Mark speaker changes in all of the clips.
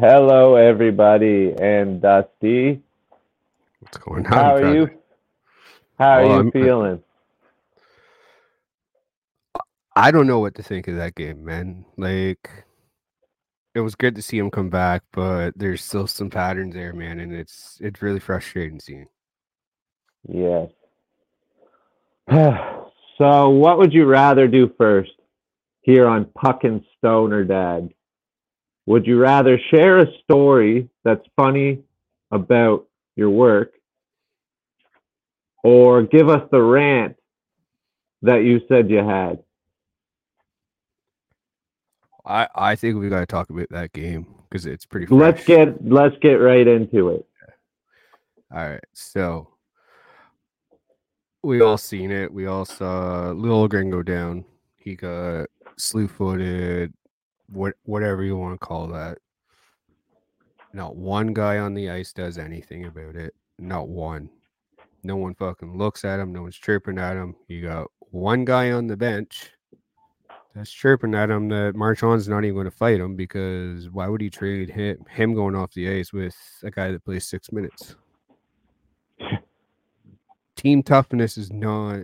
Speaker 1: Hello, everybody, and Dusty.
Speaker 2: What's going on?
Speaker 1: How are you? How are you
Speaker 2: I'm-
Speaker 1: feeling?
Speaker 2: I don't know what to think of that game, man. Like, it was good to see him come back, but there's still some patterns there, man, and it's it's really frustrating seeing.
Speaker 1: Yes. so, what would you rather do first here on Puck and Stoner Dad? Would you rather share a story that's funny about your work or give us the rant that you said you had?
Speaker 2: I I think we got to talk about that game because it's pretty. Fresh.
Speaker 1: Let's get let's get right into it.
Speaker 2: All right, so we all seen it. We all saw Liljegren go down. He got slew footed, what whatever you want to call that. Not one guy on the ice does anything about it. Not one. No one fucking looks at him. No one's chirping at him. You got one guy on the bench that's chirping at him that Marchand's not even going to fight him because why would he trade him, him going off the ice with a guy that plays six minutes? team toughness is not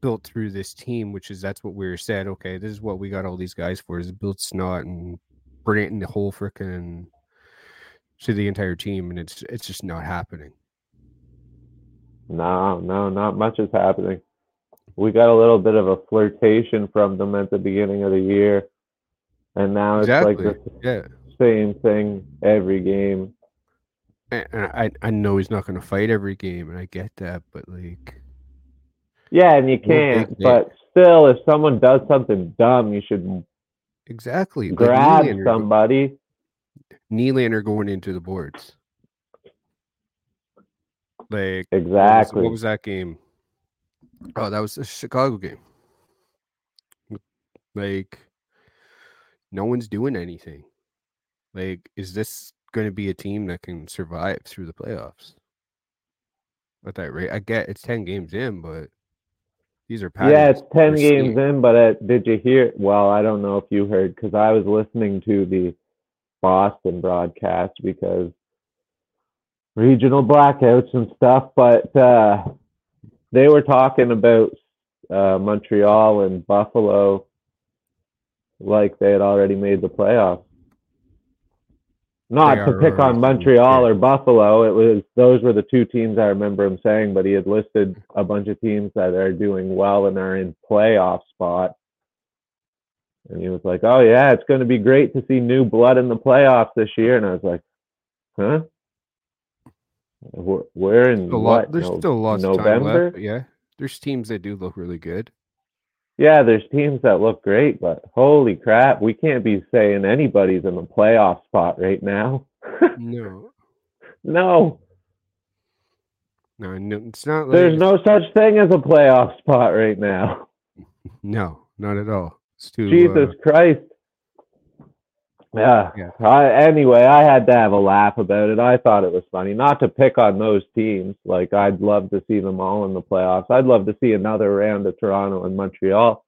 Speaker 2: built through this team, which is that's what we were said. Okay, this is what we got all these guys for is build snot and bring it in the whole freaking to the entire team, and it's it's just not happening.
Speaker 1: No, no, not much is happening. We got a little bit of a flirtation from them at the beginning of the year, and now it's
Speaker 2: exactly.
Speaker 1: like the
Speaker 2: yeah.
Speaker 1: same thing every game.
Speaker 2: And I, I know he's not going to fight every game, and I get that, but like,
Speaker 1: Yeah, and you can't. But still, if someone does something dumb, you should
Speaker 2: exactly, like
Speaker 1: grab
Speaker 2: Nylander
Speaker 1: somebody.
Speaker 2: Nylander going into the boards. Like what was-
Speaker 1: Exactly.
Speaker 2: What was that game? Oh, that was the Chicago game. Like, no one's doing anything. Like, is this going to be a team that can survive through the playoffs? At that rate, I get it's ten games in, but these are.
Speaker 1: Yeah, it's ten games
Speaker 2: seeing.
Speaker 1: in, but uh, did you hear? Well, I don't know if you heard because I was listening to the Boston broadcast because regional blackouts and stuff. But uh, they were talking about uh, Montreal and Buffalo like they had already made the playoffs. Not to pick on Montreal or Buffalo. It was those were the two teams I remember him saying, but he had listed a bunch of teams that are doing well and are in playoff spot. And he was like, "Oh yeah, it's going to be great to see new blood in the playoffs this year." And I was like, "Huh? We're, we're in
Speaker 2: Still lot,
Speaker 1: what?
Speaker 2: there's
Speaker 1: no-
Speaker 2: still lots of time
Speaker 1: November?
Speaker 2: left. Yeah, there's teams that do look really good.
Speaker 1: Yeah, there's teams that look great, but holy crap, we can't be saying anybody's in the playoff spot right now.
Speaker 2: No,
Speaker 1: no,
Speaker 2: no, no, it's not. Like,
Speaker 1: there's no such thing as a playoff spot right now.
Speaker 2: no, not at all. It's too.
Speaker 1: Jesus
Speaker 2: uh,
Speaker 1: Christ. Yeah.
Speaker 2: Yeah.
Speaker 1: I, anyway, I had to have a laugh about it. I thought it was funny. Not to pick on those teams. Like I'd love to see them all in the playoffs. I'd love to see another round of Toronto and Montreal.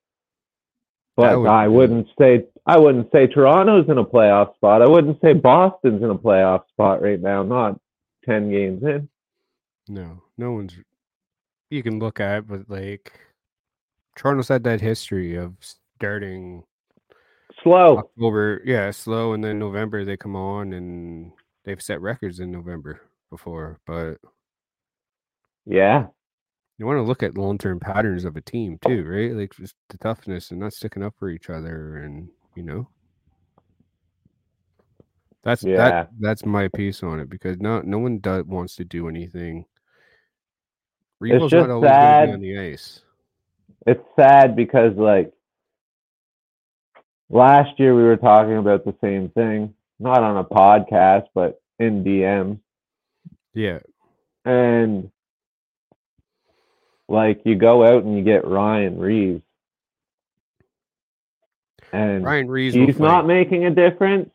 Speaker 1: But
Speaker 2: would
Speaker 1: I wouldn't say I wouldn't say Toronto's in a playoff spot. I wouldn't say Boston's in a playoff spot right now. Not ten games in.
Speaker 2: No, no one's. You can look at, it, but like, Toronto's had that history of starting
Speaker 1: Slow.
Speaker 2: October, yeah, slow, and then November they come on and they've set records in November before. But
Speaker 1: Yeah.
Speaker 2: you want to look at long term patterns of a team too, right? Like just the toughness and not sticking up for each other, and you know, that's
Speaker 1: Yeah.
Speaker 2: that. That's my piece on it because no, no one does wants to do anything. Revo's
Speaker 1: just
Speaker 2: not always
Speaker 1: sad.
Speaker 2: be on the ice.
Speaker 1: it's sad because like last year we were talking about the same thing, not on a podcast, but in DM.
Speaker 2: Yeah,
Speaker 1: And like you go out and you get Ryan Reaves. And
Speaker 2: Ryan Reaves.
Speaker 1: he's not making a difference.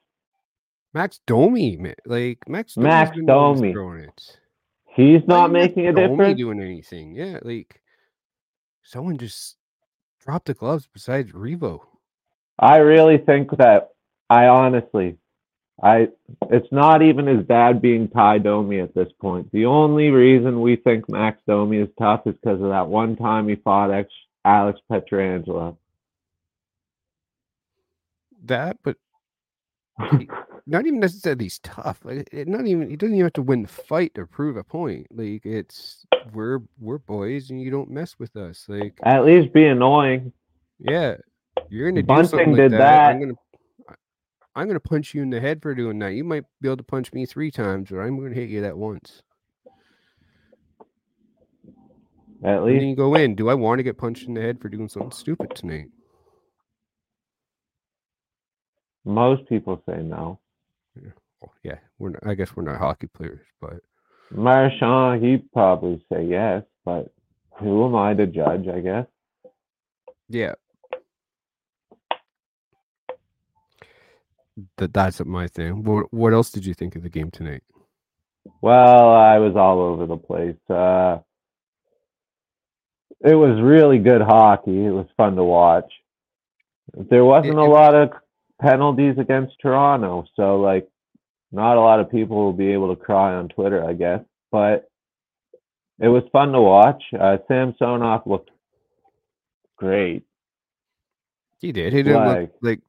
Speaker 2: Max Domi, like Max. Domi's
Speaker 1: Max
Speaker 2: been the one that's
Speaker 1: Domi.
Speaker 2: it.
Speaker 1: He's not
Speaker 2: is Max
Speaker 1: making a
Speaker 2: Domi
Speaker 1: difference.
Speaker 2: Doing anything? Yeah, like someone just dropped the gloves besides Revo.
Speaker 1: I really think that I honestly I it's not even his dad being Ty Domi at this point. The only reason we think Max Domi is tough is because of that one time he fought ex- Alex Pietrangelo.
Speaker 2: That, but he, not even necessarily he's tough. Like, it, not even he doesn't even have to win the fight to prove a point. Like it's we're we're boys and you don't mess with us. Like
Speaker 1: At least be annoying.
Speaker 2: yeah, you're gonna do
Speaker 1: Bunting
Speaker 2: something like
Speaker 1: did
Speaker 2: that.
Speaker 1: that.
Speaker 2: I'm gonna I'm gonna punch you in the head for doing that. You might be able to punch me three times, but I'm gonna hit you that once.
Speaker 1: At least
Speaker 2: you go in. Do I want to get punched in the head for doing something stupid tonight?
Speaker 1: most people say no.
Speaker 2: Well, yeah, we're not, I guess we're not hockey players, but
Speaker 1: Marchand, he'd probably say yes, but who am I to judge, I guess?
Speaker 2: yeah. That that's my thing. What what else did you think of the game tonight?
Speaker 1: Well, I was all over the place. Uh, it was really good hockey. It was fun to watch. There wasn't
Speaker 2: It-
Speaker 1: a
Speaker 2: it-
Speaker 1: lot of penalties against Toronto, so like not a lot of people will be able to cry on Twitter, I guess. But it was fun to watch. Uh, Samsonov looked great.
Speaker 2: He did. He didn't
Speaker 1: Like-
Speaker 2: look like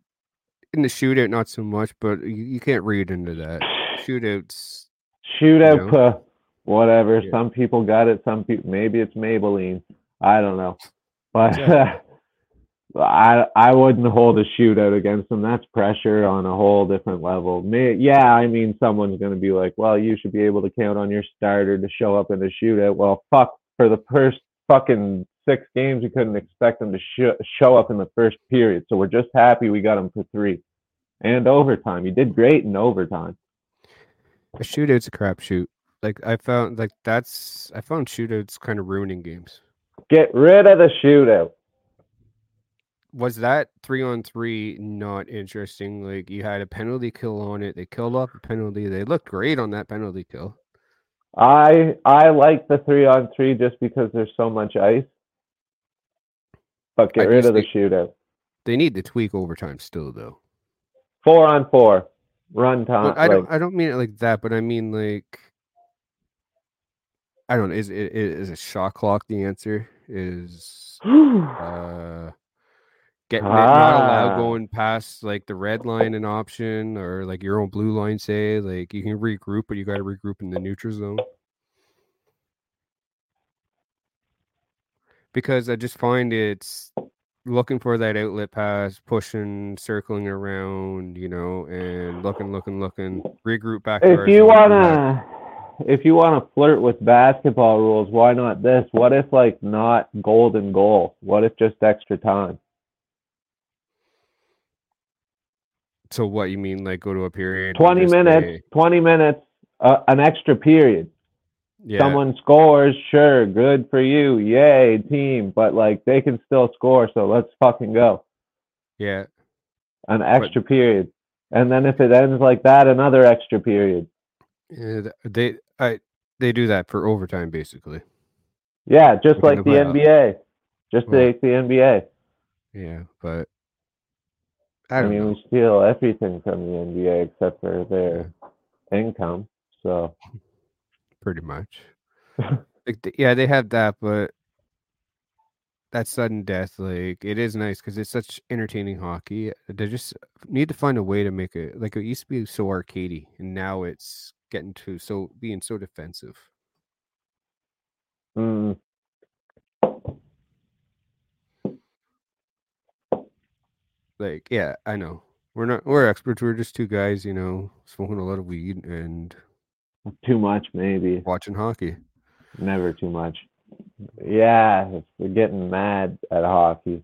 Speaker 2: in the shootout, not so much, but you, you can't read into that. Shootouts,
Speaker 1: Shootout,
Speaker 2: know?
Speaker 1: uh, whatever.
Speaker 2: Yeah.
Speaker 1: Some people got it. Some people maybe it's Maybelline. I don't know, but
Speaker 2: Yeah.
Speaker 1: I I wouldn't hold a shootout against them. That's pressure on a whole different level. May, yeah, I mean someone's gonna be like, well, you should be able to count on your starter to show up in a shootout. Well, fuck for the first fucking six games, we couldn't expect them to sh- show up in the first period. So we're just happy we got them for three and overtime. He did great in overtime.
Speaker 2: a shootout's a crapshoot. Like I found, like that's I found shootouts kind of ruining games.
Speaker 1: Get rid of the shootout.
Speaker 2: Was that three on three not interesting? Like you had a penalty kill on it. They killed off a penalty. They looked great on that penalty kill.
Speaker 1: I I like the three on three just because there's so much ice. But get
Speaker 2: I
Speaker 1: rid of the shootout.
Speaker 2: They need to tweak overtime still, though.
Speaker 1: Four on four. Run time.
Speaker 2: I don't. I don't mean it like that. But I mean like. I don't know. Is it is, is a shot clock the answer? Is uh getting it not allowed
Speaker 1: Ah.
Speaker 2: going past like the red line an option or like your own blue line say like you can regroup but you got to regroup in the neutral zone because i just find it's looking for that outlet pass pushing circling around you know and looking looking looking regroup back
Speaker 1: if you
Speaker 2: zone, come back.
Speaker 1: wanna if you wanna flirt with basketball rules, why not this? What if like not golden goal? What if just extra time?
Speaker 2: so what you mean like go to a period
Speaker 1: Twenty minutes.
Speaker 2: say-
Speaker 1: Twenty minutes. Uh, an extra period.
Speaker 2: Yeah
Speaker 1: someone scores, sure, good for you, yay, team. But like they can still score, so let's fucking go.
Speaker 2: yeah
Speaker 1: An extra period. And then if it ends like that, another extra period.
Speaker 2: Yeah, they I they do that for overtime basically.
Speaker 1: Yeah, just like
Speaker 2: the.
Speaker 1: NBA. Just
Speaker 2: Well,
Speaker 1: like the NBA.
Speaker 2: Yeah, but I
Speaker 1: I, mean,
Speaker 2: know.
Speaker 1: we steal everything from the NBA except for their income. So
Speaker 2: Pretty much. like, th- yeah, they have that, but that sudden death, like it is nice because it's such entertaining hockey. They just need to find a way to make it like it used to be so arcadey, and now it's getting to so being so defensive.
Speaker 1: mm,
Speaker 2: Like, yeah, I know we're not we're experts. We're just two guys, you know, smoking a lot of weed and
Speaker 1: too much, maybe.
Speaker 2: watching hockey.
Speaker 1: Never too much. Yeah, we're getting mad at hockey.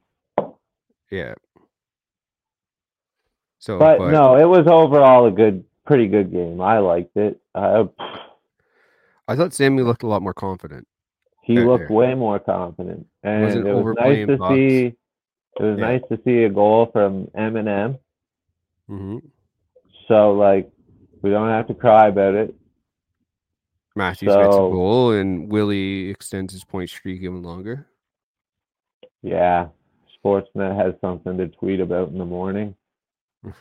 Speaker 2: Yeah. So,
Speaker 1: but,
Speaker 2: but
Speaker 1: no, it was overall a good, pretty good game. I liked it. Uh,
Speaker 2: I thought Sammy looked a lot more confident.
Speaker 1: he looked
Speaker 2: there.
Speaker 1: way more confident, and
Speaker 2: Wasn't
Speaker 1: it was nice to
Speaker 2: Bucks.
Speaker 1: see. It was
Speaker 2: Yeah.
Speaker 1: nice to see a goal from Eminem.
Speaker 2: Mm-hmm.
Speaker 1: So like, we don't have to cry about it.
Speaker 2: Matthews gets a goal, and Willie extends his point streak even longer.
Speaker 1: Yeah, Sportsnet has something to tweet about in the morning.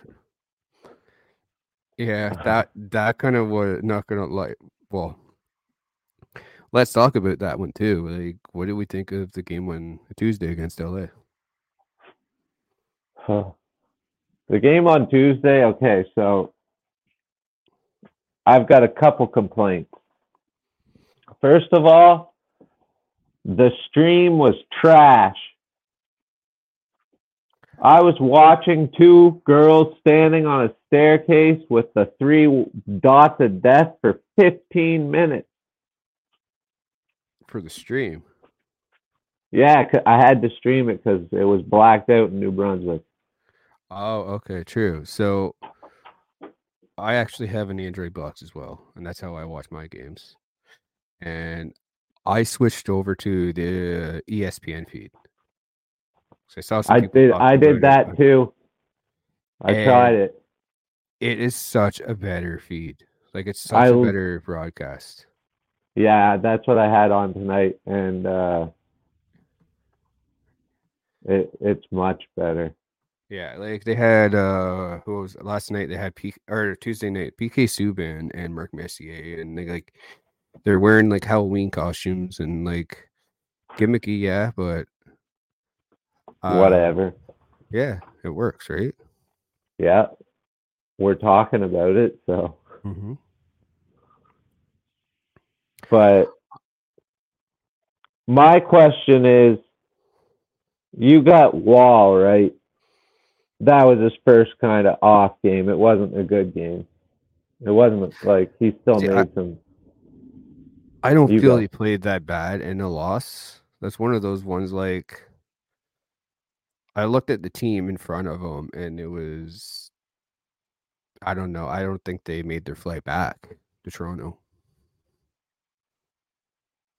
Speaker 2: Yeah, that that kind of was not gonna like. Well, let's talk about that one too. Like, what did we think of the game on Tuesday against LA?
Speaker 1: The game on Tuesday. Okay, so I've got a couple complaints. First of all, the stream was trash. I was watching two girls standing on a staircase with the three dots of death for 15 minutes.
Speaker 2: For the stream.
Speaker 1: Yeah, I had to stream it because it was blacked out in New Brunswick.
Speaker 2: Oh, okay, true. So I actually have an Android box as well, and that's how I watch my games. And I switched over to the ESPN feed.
Speaker 1: So I saw. I did. I did that too. I and tried it.
Speaker 2: It is such a better feed. Like it's such I, a better broadcast.
Speaker 1: Yeah, that's what I had on tonight, and uh, it it's much better.
Speaker 2: Yeah, like they had uh who was last night they had P or Tuesday night PK Subban and Mark Messier and they like they're wearing like Halloween costumes and like gimmicky, yeah, but
Speaker 1: uh, whatever.
Speaker 2: Yeah, it works, right?
Speaker 1: Yeah. We're talking about it, so
Speaker 2: mm-hmm.
Speaker 1: but my question is you got Woll right? that was his first kind of off game. It wasn't a good game. It wasn't like he still made I, some.
Speaker 2: I don't feel he played that bad in a loss. That's one of those ones like I looked at the team in front of him and it was I don't know. I don't think they made their flight back to Toronto.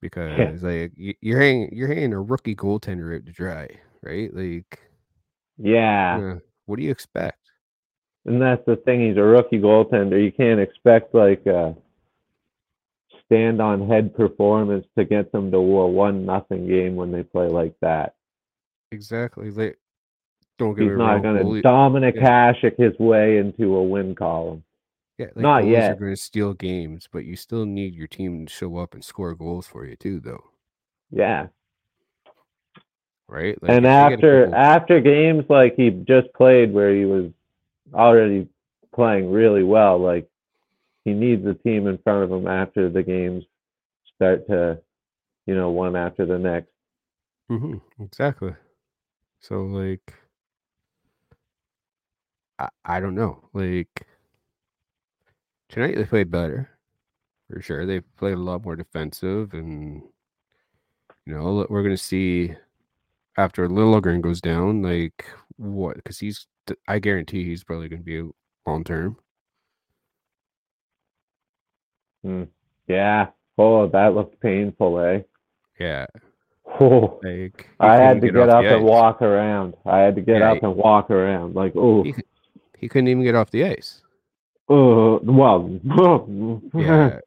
Speaker 2: Because yeah. like you're hanging you're hanging a rookie goaltender out to dry, right? Like
Speaker 1: yeah.
Speaker 2: what do you expect?
Speaker 1: And that's the thing. He's a rookie goaltender. You can't expect like a stand on head performance to get them to a one nothing game when they play like that.
Speaker 2: Exactly. They don't
Speaker 1: get He's not going to Dominik yeah. Hasek his way into a win column.
Speaker 2: Yeah, like not yet. Are going to steal games, but you still need your team to show up and score goals for you too, though.
Speaker 1: Yeah,
Speaker 2: right?
Speaker 1: Like, and after after games like he just played where he was already playing really well, like he needs a team in front of him after the games start to, you know, one after the next.
Speaker 2: Mm-hmm. Exactly. So like, I I don't know. Like tonight they played better for sure. They played a lot more defensive, and you know we're gonna see after Liljegren goes down, like what? Because he's, I guarantee he's probably to be long term.
Speaker 1: Hmm. Yeah. Oh, that looked painful, eh?
Speaker 2: Yeah.
Speaker 1: Oh, like, I had to get, get up and walk around. I had to get yeah, up he, and walk around. Like, oh,
Speaker 2: he, he, couldn't even get off the ice.
Speaker 1: Oh, uh, well,
Speaker 2: yeah,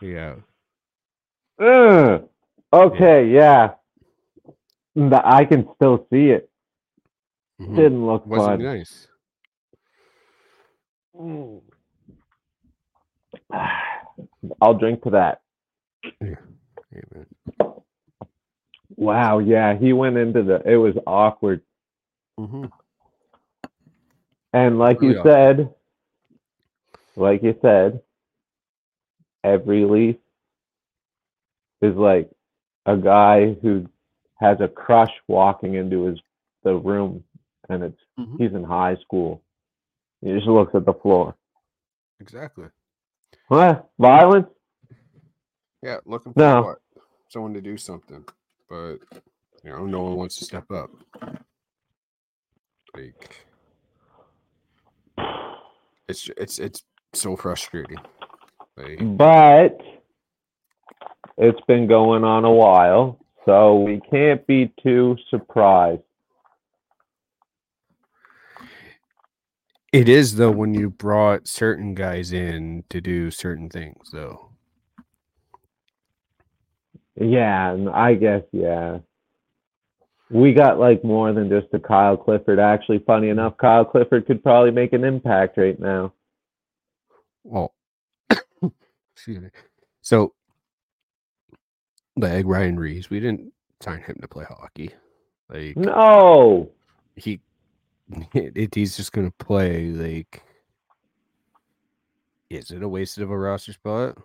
Speaker 2: yeah.
Speaker 1: Uh, okay, yeah. That I can still see it. Mm-hmm. Didn't look
Speaker 2: Wasn't
Speaker 1: fun.
Speaker 2: nice.
Speaker 1: I'll drink to that.
Speaker 2: Yeah. Amen.
Speaker 1: Wow, yeah, he went into the. It was awkward.
Speaker 2: Mm-hmm.
Speaker 1: And like really you awkward. said, like you said, every leaf is like a guy who has a crush walking into his the room and it's mm-hmm. he's in high school. He just looks at the floor.
Speaker 2: Exactly.
Speaker 1: What? Violence?
Speaker 2: Yeah, looking for no. what? Someone to do something. But you know, no one wants to step up. Like it's it's it's so frustrating.
Speaker 1: Like, but it's been going on a while. So we can't be too surprised.
Speaker 2: It is though when you brought certain guys in to do certain things though.
Speaker 1: Yeah, I guess yeah. We got like more than just a Kyle Clifford. Actually, funny enough, Kyle Clifford could probably make an impact right now.
Speaker 2: Well, excuse me. So, like Ryan Reaves, we didn't sign him to play hockey. Like
Speaker 1: No.
Speaker 2: he, it, he's just gonna play. Like, is it a wasted of a roster spot?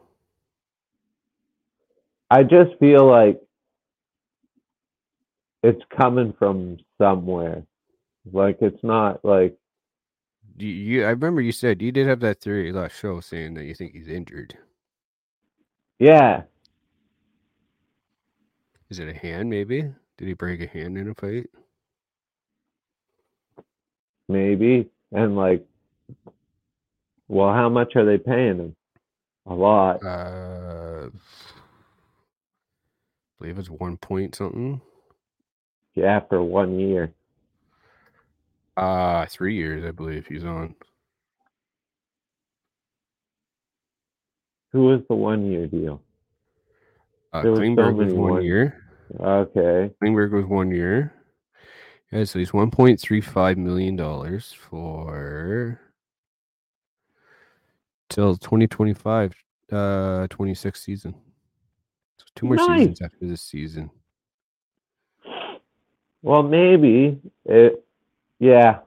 Speaker 1: I just feel like it's coming from somewhere. Like it's not like
Speaker 2: You, you, I remember you said you did have that theory last show saying that you think he's injured.
Speaker 1: yeah,
Speaker 2: Is it a hand? Maybe did he break a hand in a fight?
Speaker 1: Maybe. And like well, how much are they paying him? A lot.
Speaker 2: Uh, believe it's one point something.
Speaker 1: Yeah, for one year.
Speaker 2: Uh three years, I believe he's on.
Speaker 1: Who was the one year deal?
Speaker 2: Uh,
Speaker 1: There was so
Speaker 2: Klingberg was one
Speaker 1: one-
Speaker 2: year.
Speaker 1: Okay.
Speaker 2: Klingberg was one year. So he's one point three five million dollars for till twenty twenty five, uh, twenty six season. So two more
Speaker 1: Nice.
Speaker 2: seasons after this season.
Speaker 1: Well, maybe it. Yeah.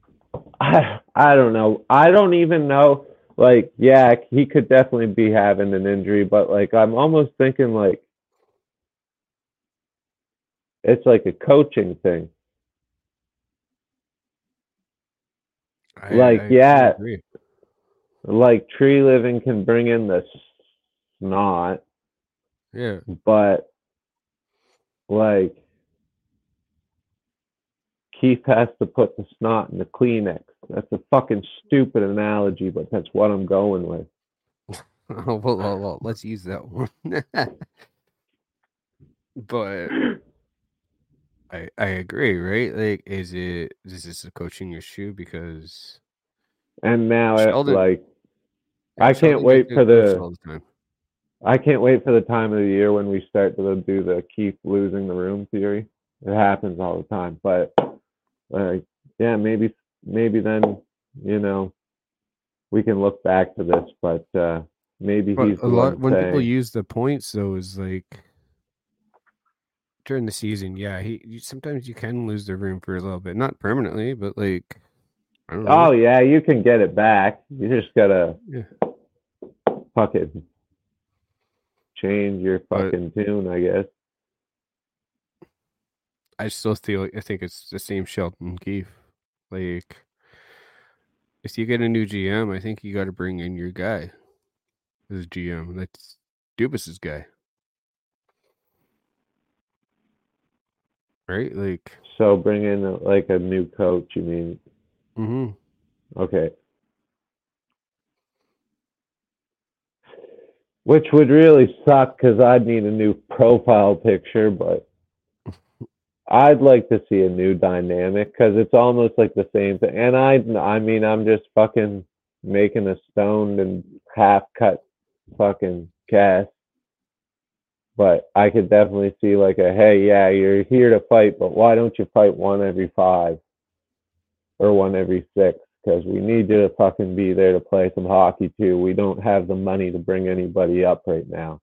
Speaker 1: I I don't know. I don't even know. Like, yeah, he could definitely be having an injury, but like, I'm almost thinking like it's like a coaching thing.
Speaker 2: I-
Speaker 1: Like,
Speaker 2: I
Speaker 1: yeah.
Speaker 2: agree.
Speaker 1: Like, Treliving can bring in the snot,
Speaker 2: yeah.
Speaker 1: but like Keefe has to put the snot in the Kleenex. That's a fucking stupid analogy, but that's what I'm going with.
Speaker 2: Oh, well, well, well, let's use that one. but I I agree, right? Like, is it is this a coaching issue? Because
Speaker 1: And now, it,
Speaker 2: Sheldon-
Speaker 1: like, I can't wait for the
Speaker 2: the time.
Speaker 1: I can't wait for the time of the year when we start to do the Keefe losing the room theory. It happens all the time, but like, yeah, maybe maybe then you know we can look back to this, but uh maybe
Speaker 2: But
Speaker 1: he's
Speaker 2: a lot when people use the points though is like during the season, yeah, he you, sometimes you can lose the room for a little bit, not permanently, but like I don't know.
Speaker 1: "Oh yeah, you can get it back. You just gotta
Speaker 2: Yeah.
Speaker 1: fucking change your
Speaker 2: But-
Speaker 1: fucking tune, I guess."
Speaker 2: I still feel I think it's the same Sheldon Keefe. Like if you get a new GM, I think you got to bring in your guy as GM. That's Dubas's guy, right? Like,
Speaker 1: So bring in a, like a new coach. You mean
Speaker 2: hmm
Speaker 1: Okay. Which would really suck because I'd need a new profile picture, but I'd like to see a new dynamic because it's almost like the same thing. And I, I mean, I'm just fucking making a stoned and half cut fucking cast. But I could definitely see like a hey, yeah, you're here to fight, but why don't you fight one every five or one every six? because we need you to fucking be there to play some hockey too. We don't have the money to bring anybody up right now.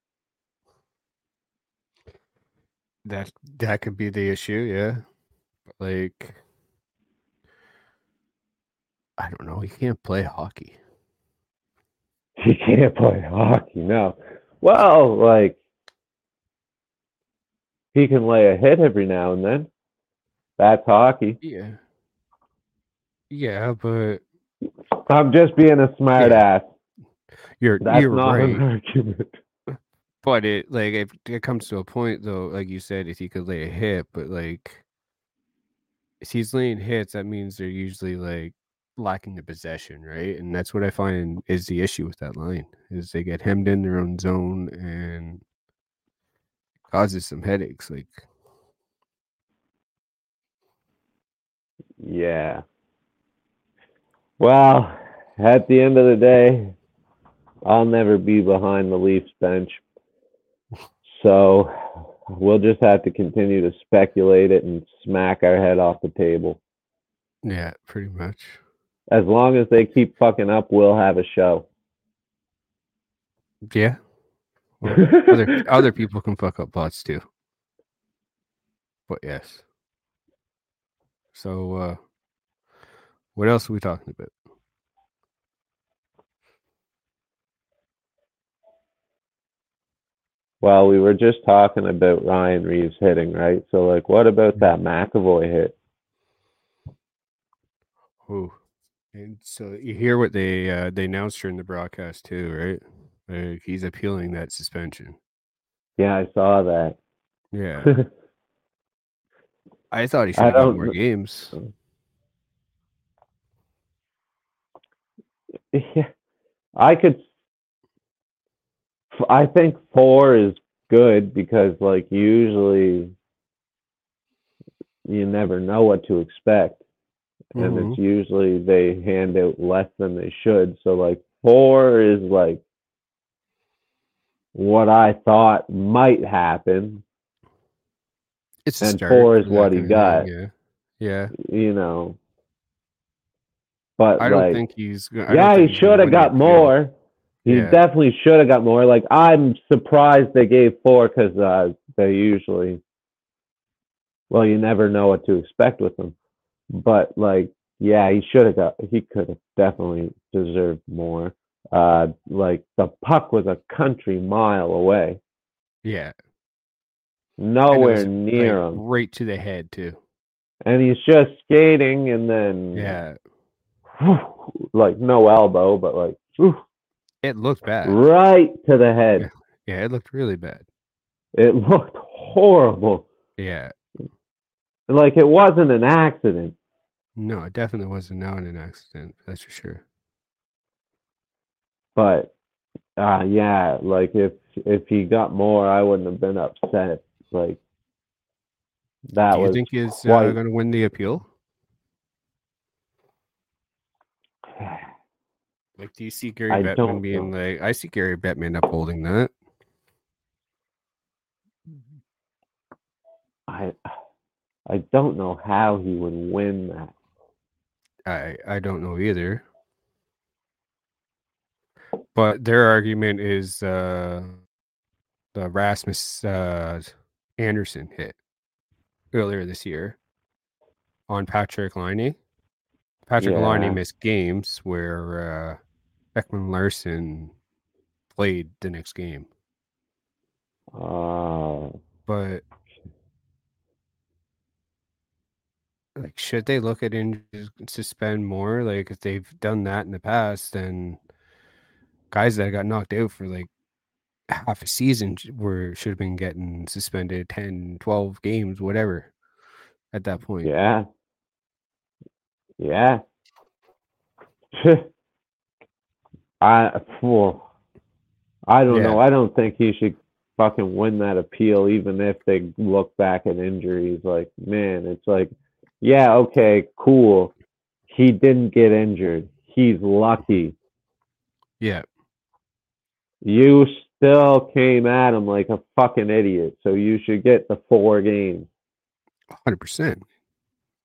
Speaker 2: that that could be the issue, yeah. Like, I don't know. You can't play hockey.
Speaker 1: He can't play hockey, no. Well, like he can lay a hit every now and then. That's hockey.
Speaker 2: Yeah. Yeah, but
Speaker 1: I'm just being a smart ass.
Speaker 2: you're
Speaker 1: That's
Speaker 2: you're
Speaker 1: not
Speaker 2: right.
Speaker 1: an argument.
Speaker 2: But it like if it comes to a point though, like you said, if he could lay a hit, but like if he's laying hits, that means they're usually like lacking the possession, right? And that's what I find is the issue with that line is they get hemmed in their own zone and causes some headaches. Like
Speaker 1: Yeah. Well, at the end of the day, I'll never be behind the Leafs bench. So we'll just have to continue to speculate it and smack our head off the table.
Speaker 2: yeah, pretty much.
Speaker 1: As long as they keep fucking up, we'll have a show.
Speaker 2: Yeah. Well, other other people can fuck up bots too. But yes. So uh what else are we talking about?
Speaker 1: Well, we were just talking about Ryan Reaves hitting, right? So, like, what about that McAvoy hit?
Speaker 2: Ooh. And so you hear what they uh, they announced during the broadcast too, right? Like he's appealing that suspension.
Speaker 1: Yeah, I saw that.
Speaker 2: Yeah. I thought he should
Speaker 1: I
Speaker 2: have more games.
Speaker 1: yeah, I could. I think four is good because, like, usually you never know what to expect, and
Speaker 2: Mhm.
Speaker 1: it's usually they hand out less than they should. So, like, four is like what I thought might happen,
Speaker 2: It's
Speaker 1: and
Speaker 2: start
Speaker 1: four is what he got.
Speaker 2: Yeah. Yeah.
Speaker 1: you know. But
Speaker 2: I don't
Speaker 1: like,
Speaker 2: think he's I
Speaker 1: yeah,
Speaker 2: think
Speaker 1: he should have got more. He
Speaker 2: Yeah.
Speaker 1: definitely should have got more. Like I'm surprised they gave four because uh, they usually, well, you never know what to expect with them. But like, yeah, he should have got. He could have definitely deserved more. Uh, like the puck was a country mile away,
Speaker 2: Yeah.
Speaker 1: Nowhere near
Speaker 2: like,
Speaker 1: him,
Speaker 2: right to the head too.
Speaker 1: and he's just skating, and then
Speaker 2: Yeah.
Speaker 1: like no elbow, but like whew,
Speaker 2: It looked bad.
Speaker 1: right to the head.
Speaker 2: Yeah, it looked really bad.
Speaker 1: It looked horrible.
Speaker 2: Yeah.
Speaker 1: Like it wasn't an accident.
Speaker 2: No, it definitely wasn't in an accident. That's for sure.
Speaker 1: But uh yeah, like if if he got more, I wouldn't have been upset. Like that
Speaker 2: Do you
Speaker 1: was
Speaker 2: think he's uh, going to win the appeal? Like, do you see Gary
Speaker 1: I
Speaker 2: Bettman being like? I see Gary Bettman upholding that.
Speaker 1: I I don't know how he would win that.
Speaker 2: I I don't know either. But their argument is uh, the Rasmus uh, Andersson hit earlier this year on Patrick Liney. Patrick
Speaker 1: Yeah.
Speaker 2: Liney missed games where uh, Ekman Larsson played the next game.
Speaker 1: Uh
Speaker 2: But like, should they look at injuries and suspend more? Like, if they've done that in the past, then guys that got knocked out for like half a season were should have been getting suspended 10, 12 games, whatever. At that point,
Speaker 1: yeah. Yeah. I well, I don't
Speaker 2: Yeah.
Speaker 1: know. I don't think he should fucking win that appeal, even if they look back at injuries. Like, man, it's like, yeah, okay, cool. He didn't get injured. He's lucky.
Speaker 2: yeah,
Speaker 1: You still came at him like a fucking idiot, so you should get the four games.
Speaker 2: hundred percent.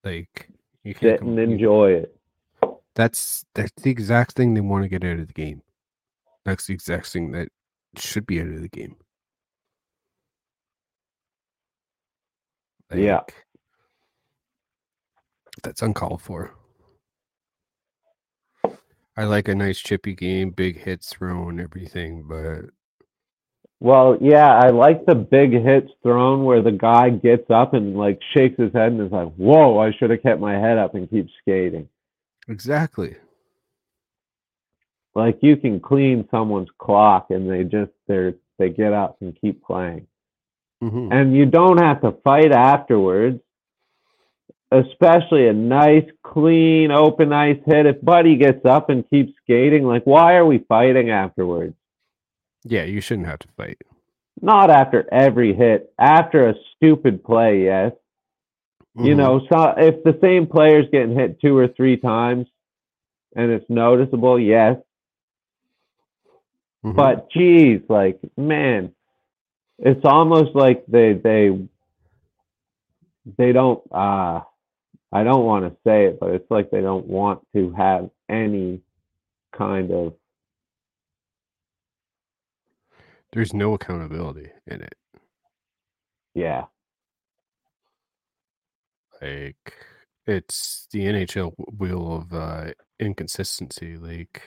Speaker 2: Like you can't
Speaker 1: Sit and enjoy it.
Speaker 2: That's that's the exact thing they want to get out of the game. That's the exact thing that should be out of the game.
Speaker 1: Yeah.
Speaker 2: That's uncalled for. I like a nice chippy game, big hits thrown, everything, but
Speaker 1: Well, yeah, I like the big hits thrown where the guy gets up and like shakes his head and is like, "Whoa, I should have kept my head up and keep skating."
Speaker 2: exactly.
Speaker 1: Like you can clean someone's clock and they just they're they get up and keep playing.
Speaker 2: Mhm.
Speaker 1: And you don't have to fight afterwards. Especially a nice, clean, open ice hit. If Buddy gets up and keeps skating, like why are we fighting afterwards?
Speaker 2: Yeah, you shouldn't have to fight.
Speaker 1: Not after every hit. After a stupid play, yes. You
Speaker 2: Mhm.
Speaker 1: know, so if the same player's getting hit two or three times and it's noticeable, yes.
Speaker 2: Mhm.
Speaker 1: But geez, like man, it's almost like they they they don't uh I don't want to say it, but it's like they don't want to have any kind of
Speaker 2: There's no accountability in it.
Speaker 1: Yeah.
Speaker 2: Like it's the NHL wheel of uh, inconsistency. Like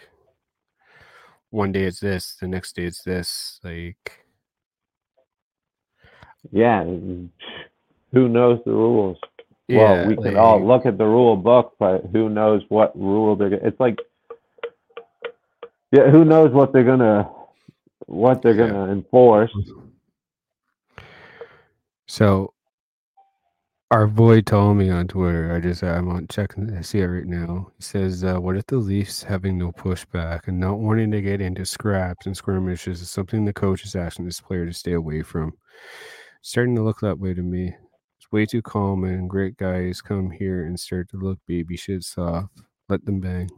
Speaker 2: one day it's this, the next day it's this. Like
Speaker 1: Yeah. Who knows the rules?
Speaker 2: Yeah,
Speaker 1: well, we can all look at the rule book, but who knows what rule they're gonna it's like yeah, who knows what they're gonna what they're
Speaker 2: Yeah.
Speaker 1: gonna enforce.
Speaker 2: So our boy told me on Twitter. I just I'm on checking. I see it right now. He says, uh, "What if the Leafs having no pushback and not wanting to get into scraps and skirmishes is something the coach is asking this player to stay away from? It's starting to look that way to me. Way too calm, and Great guys come here and start to look baby shit soft. Let them bang."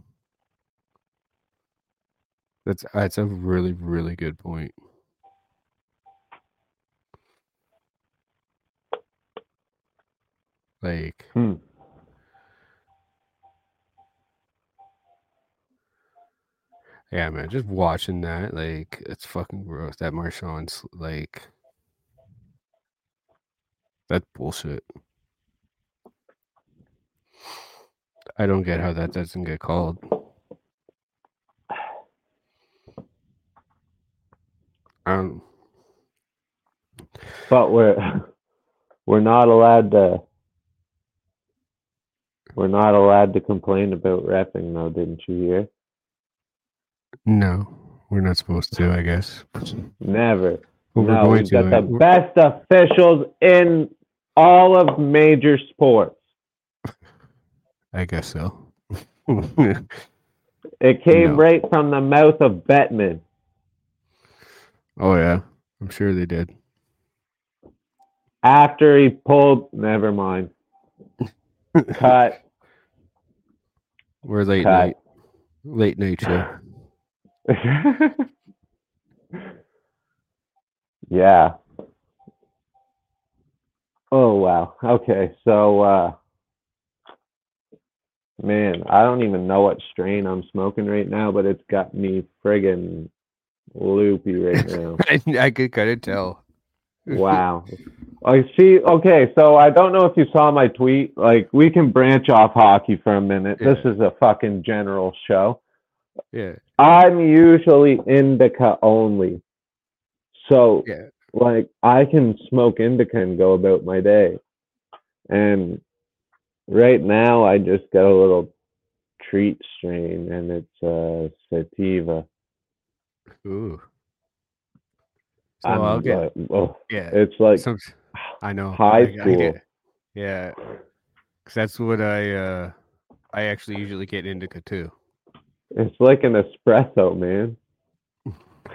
Speaker 2: That's that's a really really good point. Like
Speaker 1: Hmm.
Speaker 2: Yeah, man, just watching that, like, it's fucking gross. That Marchand's like, that's bullshit. I don't get how that doesn't get called. Um,
Speaker 1: But we're we're not allowed to we're not allowed to complain about refing though, didn't you hear?
Speaker 2: no, we're not supposed to, I guess.
Speaker 1: Never.
Speaker 2: we're
Speaker 1: no, we've
Speaker 2: to.
Speaker 1: got the
Speaker 2: We're-
Speaker 1: best officials in all of major sports.
Speaker 2: I guess so.
Speaker 1: It came
Speaker 2: No.
Speaker 1: right from the mouth of Bettman.
Speaker 2: oh yeah, I'm sure they did.
Speaker 1: After he pulled, never mind. Cut.
Speaker 2: We're late
Speaker 1: Cut.
Speaker 2: night, late night show.
Speaker 1: yeah. Oh wow. Okay, so uh man, I don't even know what strain I'm smoking right now, but it's got me friggin' loopy right now.
Speaker 2: I, I could kind of tell.
Speaker 1: wow. I see. Okay, so I don't know if you saw my tweet. Like, we can branch off hockey for a minute. This is a fucking general show.
Speaker 2: Yeah,
Speaker 1: I'm usually indica only. So,
Speaker 2: yeah.
Speaker 1: Like, I can smoke indica and go about my day. And right now, I just got a little treat strain, and it's uh, sativa.
Speaker 2: Ooh. So
Speaker 1: I'm
Speaker 2: I'll get
Speaker 1: like, oh,
Speaker 2: yeah.
Speaker 1: it's like
Speaker 2: some, I know
Speaker 1: high
Speaker 2: I- I
Speaker 1: school.
Speaker 2: get- yeah, because that's what I uh I actually usually get indica too.
Speaker 1: It's like an espresso, man.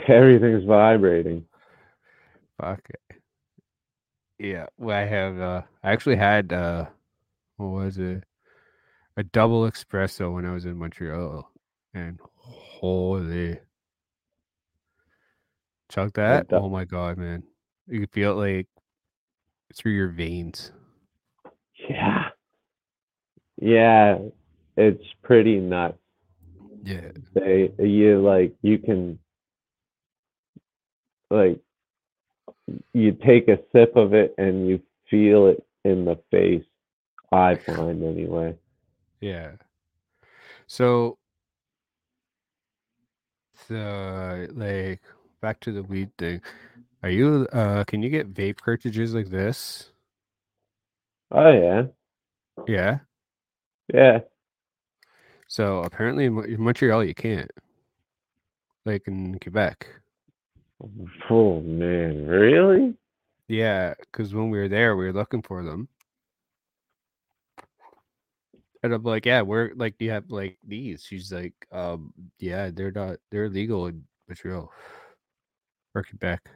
Speaker 1: Everything's vibrating.
Speaker 2: Fuck. Yeah, well, I have. uh I actually had. uh What was it? A double espresso when I was in Montreal, and holy, chug that! Oh my god, man! You could feel it like through your veins.
Speaker 1: Yeah. Yeah. It's pretty nuts.
Speaker 2: Yeah,
Speaker 1: They you like you can like you take a sip of it and you feel it in the face. I find anyway.
Speaker 2: yeah. So, the like back to the weed thing. Are you? uh Can you get vape cartridges like this?
Speaker 1: Oh yeah.
Speaker 2: Yeah.
Speaker 1: Yeah.
Speaker 2: So apparently in in Montreal you can't. Like in Quebec.
Speaker 1: Oh man, really?
Speaker 2: Yeah, because when we were there, we were looking for them. And I'm like, yeah, we're like, do you have like these? She's like, um, yeah, they're not, they're legal in Montreal or Quebec.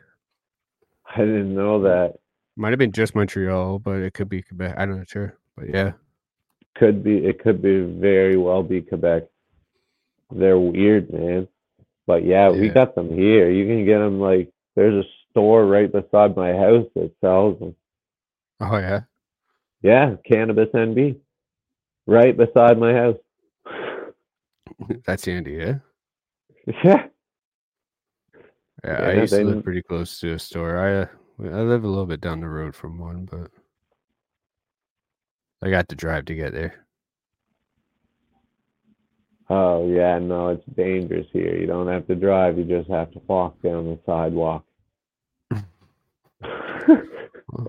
Speaker 1: I didn't know that.
Speaker 2: Might have been just Montreal, but it could be Quebec. I'm not sure, but yeah,
Speaker 1: Could be it could be very well be Quebec. They're weird, man. But yeah, we got them here. You can get them like there's a store right beside my house that sells them.
Speaker 2: oh yeah,
Speaker 1: Yeah, cannabis NB. Right beside my house.
Speaker 2: that's handy. Yeah,
Speaker 1: Yeah.
Speaker 2: Yeah, I
Speaker 1: Yeah,
Speaker 2: used to live pretty close to a store. I uh, I live a little bit down the road from one, but I got to drive to get there.
Speaker 1: Oh yeah, no, it's dangerous here. You don't have to drive, you just have to walk down the sidewalk.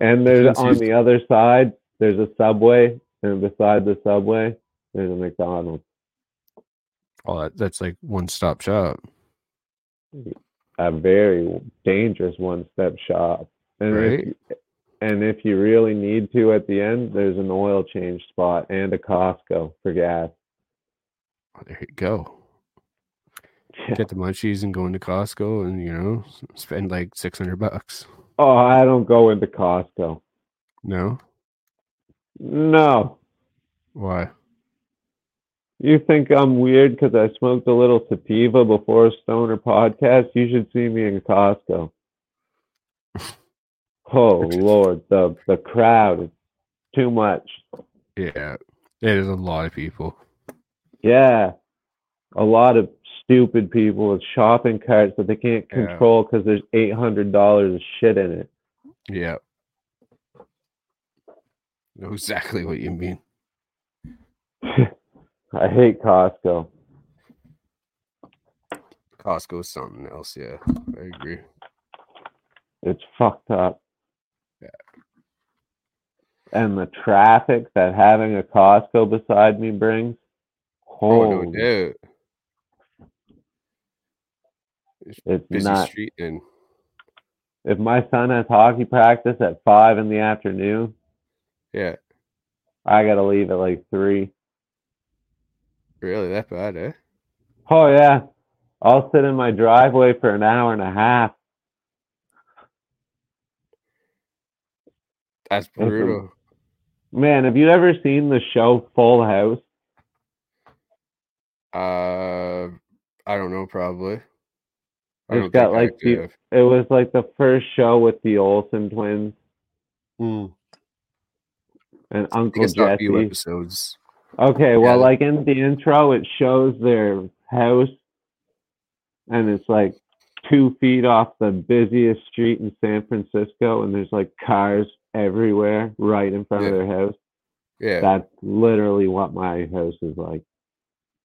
Speaker 1: and there's on the other side, there's a subway, and beside the subway, there's a McDonald's.
Speaker 2: Oh, that's like one stop shop.
Speaker 1: A very dangerous one-step shop. And
Speaker 2: Right.
Speaker 1: if, and if you really need to at the end, there's an oil change spot and a Costco for gas.
Speaker 2: Oh, there you go. Get the munchies and go into Costco and you know spend like six hundred bucks.
Speaker 1: Oh, I don't go into Costco.
Speaker 2: No,
Speaker 1: No.
Speaker 2: why?
Speaker 1: You think I'm weird because I smoked a little sativa before a stoner podcast? You should see me in Costco. Oh Lord, the the crowd is too much.
Speaker 2: Yeah, it is a lot of people.
Speaker 1: Yeah, a lot of stupid people with shopping carts that they can't control because there's eight hundred dollars of shit in it.
Speaker 2: Yeah, know exactly what you mean.
Speaker 1: I hate Costco.
Speaker 2: Costco is something else. Yeah, I agree.
Speaker 1: It's fucked up.
Speaker 2: Yeah.
Speaker 1: And the traffic that having a Costco beside me brings.
Speaker 2: Oh no doubt.
Speaker 1: it's
Speaker 2: Busy
Speaker 1: not.
Speaker 2: street and
Speaker 1: If my son has hockey practice at five in the afternoon,
Speaker 2: yeah,
Speaker 1: I gotta leave at like three.
Speaker 2: really that bad, eh?
Speaker 1: Oh yeah, I'll sit in my driveway for an hour and a half.
Speaker 2: That's brutal.
Speaker 1: Man, have you ever seen the show Full House?
Speaker 2: Uh, I don't know. Probably. I
Speaker 1: It's got, like,
Speaker 2: have.
Speaker 1: It was like the first show with the Olsen twins
Speaker 2: Mm.
Speaker 1: and Uncle
Speaker 2: think it's a few
Speaker 1: Jesse.
Speaker 2: episodes.
Speaker 1: Okay, well,
Speaker 2: Yeah.
Speaker 1: like in the intro, it shows their house, and it's like two feet off the busiest street in San Francisco, and there's like cars everywhere right in front of their house.
Speaker 2: Yeah,
Speaker 1: That's literally what my house is like.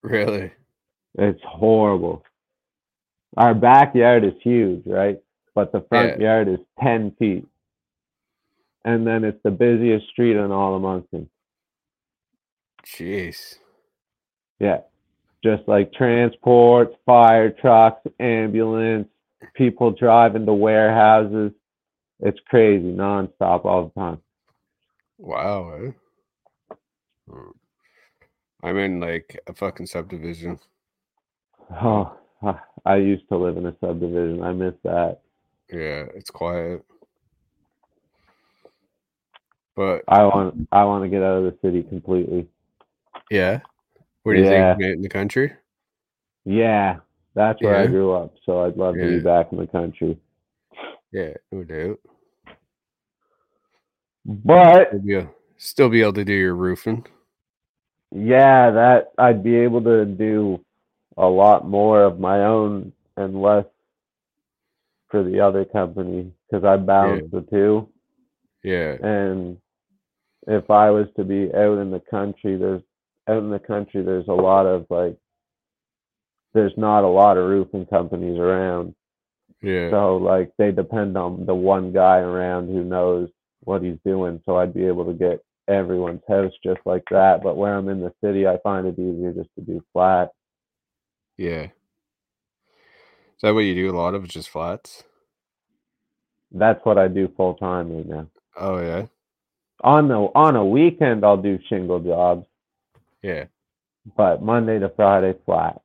Speaker 2: Really.
Speaker 1: It's horrible. Our backyard is huge, right? But the front yard is 10 feet. And then it's the busiest street on all of Moncton.
Speaker 2: Jeez.
Speaker 1: Yeah. Just like transport, fire trucks, ambulance, people driving to warehouses. It's crazy, nonstop all the time.
Speaker 2: Wow. Eh? I'm in like a fucking subdivision.
Speaker 1: Oh, I used to live in a subdivision. I miss that.
Speaker 2: Yeah, it's quiet. But
Speaker 1: I want I want to get out of the city completely.
Speaker 2: yeah, where do you
Speaker 1: Yeah.
Speaker 2: think in the country?
Speaker 1: Yeah, that's where I grew up. So I'd love to be back in the country.
Speaker 2: Yeah, no doubt.
Speaker 1: But
Speaker 2: Still be, still be able to do your roofing.
Speaker 1: Yeah, that I'd be able to do a lot more of my own and less for the other company because I balance the two.
Speaker 2: Yeah,
Speaker 1: And if I was to be out in the country, there's out in the country, there's a lot of like, there's not a lot of roofing companies around.
Speaker 2: yeah,
Speaker 1: So like they depend on the one guy around who knows what he's doing. So I'd be able to get everyone's house just like that. But where I'm in the city, I find it easier just to do flat.
Speaker 2: yeah. Is that what you do? A lot of just flats.
Speaker 1: That's what I do full time right now.
Speaker 2: Oh yeah,
Speaker 1: On the on a weekend, I'll do shingle jobs,
Speaker 2: yeah.
Speaker 1: but Monday to Friday flat.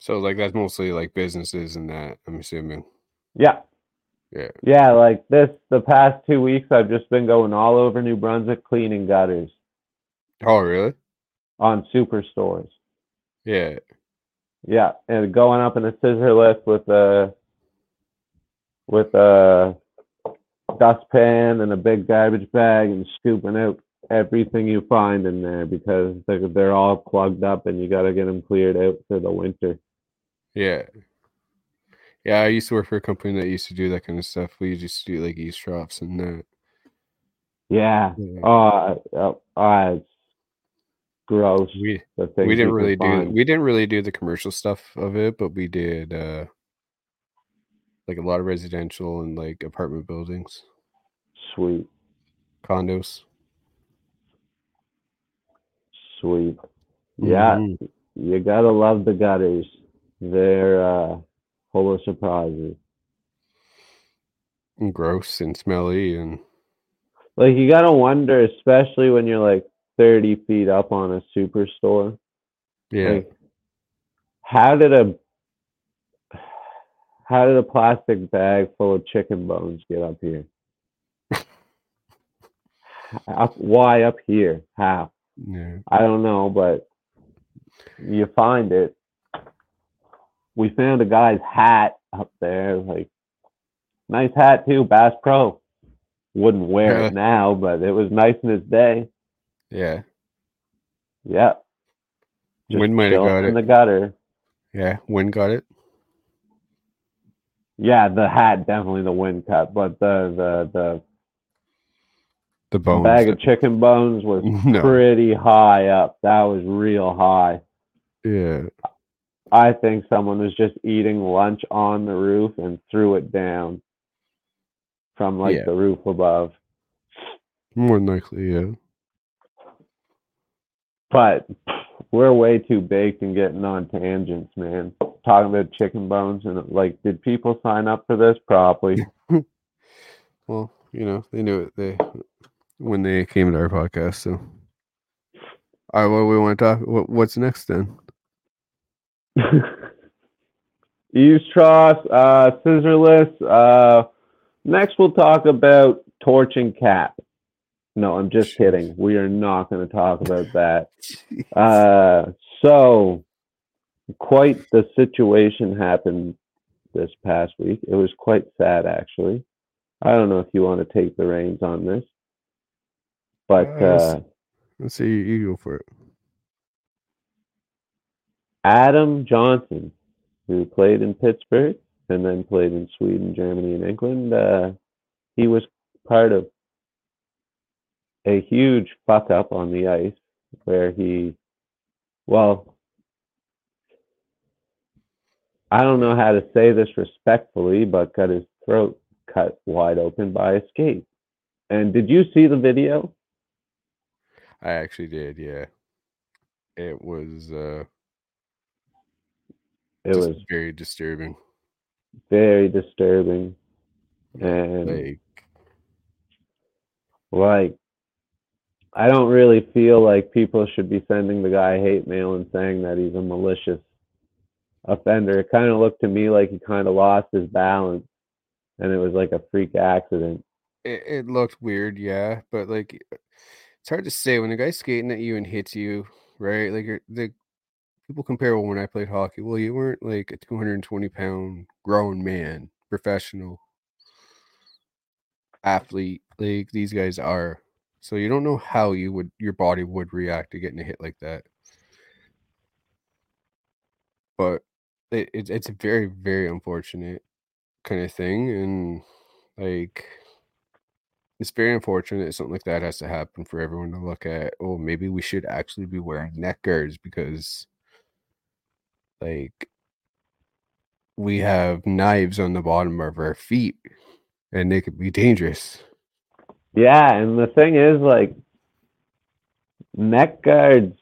Speaker 2: So like that's mostly like businesses and that. I'm assuming.
Speaker 1: Yeah.
Speaker 2: Yeah.
Speaker 1: Yeah, like this the past two weeks I've just been going all over New Brunswick cleaning gutters
Speaker 2: Oh really?
Speaker 1: on superstores.
Speaker 2: Yeah,
Speaker 1: Yeah, and going up in a scissor lift with a with a dustpan and a big garbage bag and scooping out everything you find in there because they're, they're all plugged up and you got to get them cleared out for the winter.
Speaker 2: Yeah. Yeah, I used to work for a company that used to do that kind of stuff. We used to do like eavestroughs and that.
Speaker 1: Yeah.
Speaker 2: Yeah.
Speaker 1: Uh, uh, uh gross.
Speaker 2: We we didn't really do we didn't really do the commercial stuff of it, but we did uh like a lot of residential and like apartment buildings,
Speaker 1: Sweet,
Speaker 2: condos.
Speaker 1: sweet. Yeah,
Speaker 2: Mhm.
Speaker 1: you gotta love the gutters. They're uh, full of surprises.
Speaker 2: Gross and smelly and
Speaker 1: Like you gotta wonder, especially when you're like 30 feet up on a superstore.
Speaker 2: yeah.
Speaker 1: Like, how did a how did a plastic bag full of chicken bones get up here? up, why up here? How?
Speaker 2: yeah.
Speaker 1: I don't know, but you find it. We found a guy's hat up there, like nice hat too, Bass Pro. Wouldn't wear
Speaker 2: Yeah.
Speaker 1: it now, but it was nice in his day.
Speaker 2: Yeah.
Speaker 1: Yeah. Just
Speaker 2: Wind might have got
Speaker 1: in
Speaker 2: it.
Speaker 1: the gutter.
Speaker 2: Yeah. Wind got it.
Speaker 1: Yeah, the hat definitely the wind cut, but the the the
Speaker 2: The bones.
Speaker 1: bag of chicken bones was
Speaker 2: no.
Speaker 1: pretty high up. That was real high.
Speaker 2: Yeah.
Speaker 1: I think someone was just eating lunch on the roof and threw it down from like
Speaker 2: Yeah.
Speaker 1: the roof above.
Speaker 2: More than likely, yeah.
Speaker 1: But we're way too baked and getting on tangents, man. Talking about chicken bones and like, did people sign up for this? Probably.
Speaker 2: Well, you know, they knew it they when they came to our podcast, so all right, what we want to talk what, what's next then?
Speaker 1: Eaves Tross, uh, Scissorless. Uh, next, we'll talk about Torch and Cap. No, I'm just kidding. We are not going to talk about that. Uh, so, quite the situation happened this past week. It was quite sad, actually. I don't know if you want to take the reins on this, but
Speaker 2: Uh, let's-
Speaker 1: uh,
Speaker 2: Let's see, you, you go for it.
Speaker 1: Adam Johnson, who played in Pittsburgh and then played in Sweden, Germany, and England, uh, he was part of a huge fuck up on the ice where he, well, I don't know how to say this respectfully, but got his throat cut wide open by a skate. And did you see the video?
Speaker 2: I actually did, yeah. It was uh
Speaker 1: It was
Speaker 2: very disturbing.
Speaker 1: very disturbing. And
Speaker 2: Like
Speaker 1: like I don't really feel like people should be sending the guy hate mail and saying that he's a malicious offender. It kind of looked to me like he kind of lost his balance and it was like a freak accident.
Speaker 2: it, it looked weird, yeah, but like it's hard to say when a guy's skating at you and hits you, right? Like you're, the people compare well, when I played hockey. Well, you weren't like a 220 pound grown man, professional athlete. Like these guys are, so you don't know how you would your body would react to getting a hit like that. But it, it it's a very very unfortunate kind of thing, and like it's very unfortunate that something like that has to happen for everyone to look at oh maybe we should actually be wearing neck guards because like we have knives on the bottom of our feet and they could be dangerous
Speaker 1: Yeah, and the thing is like neck guards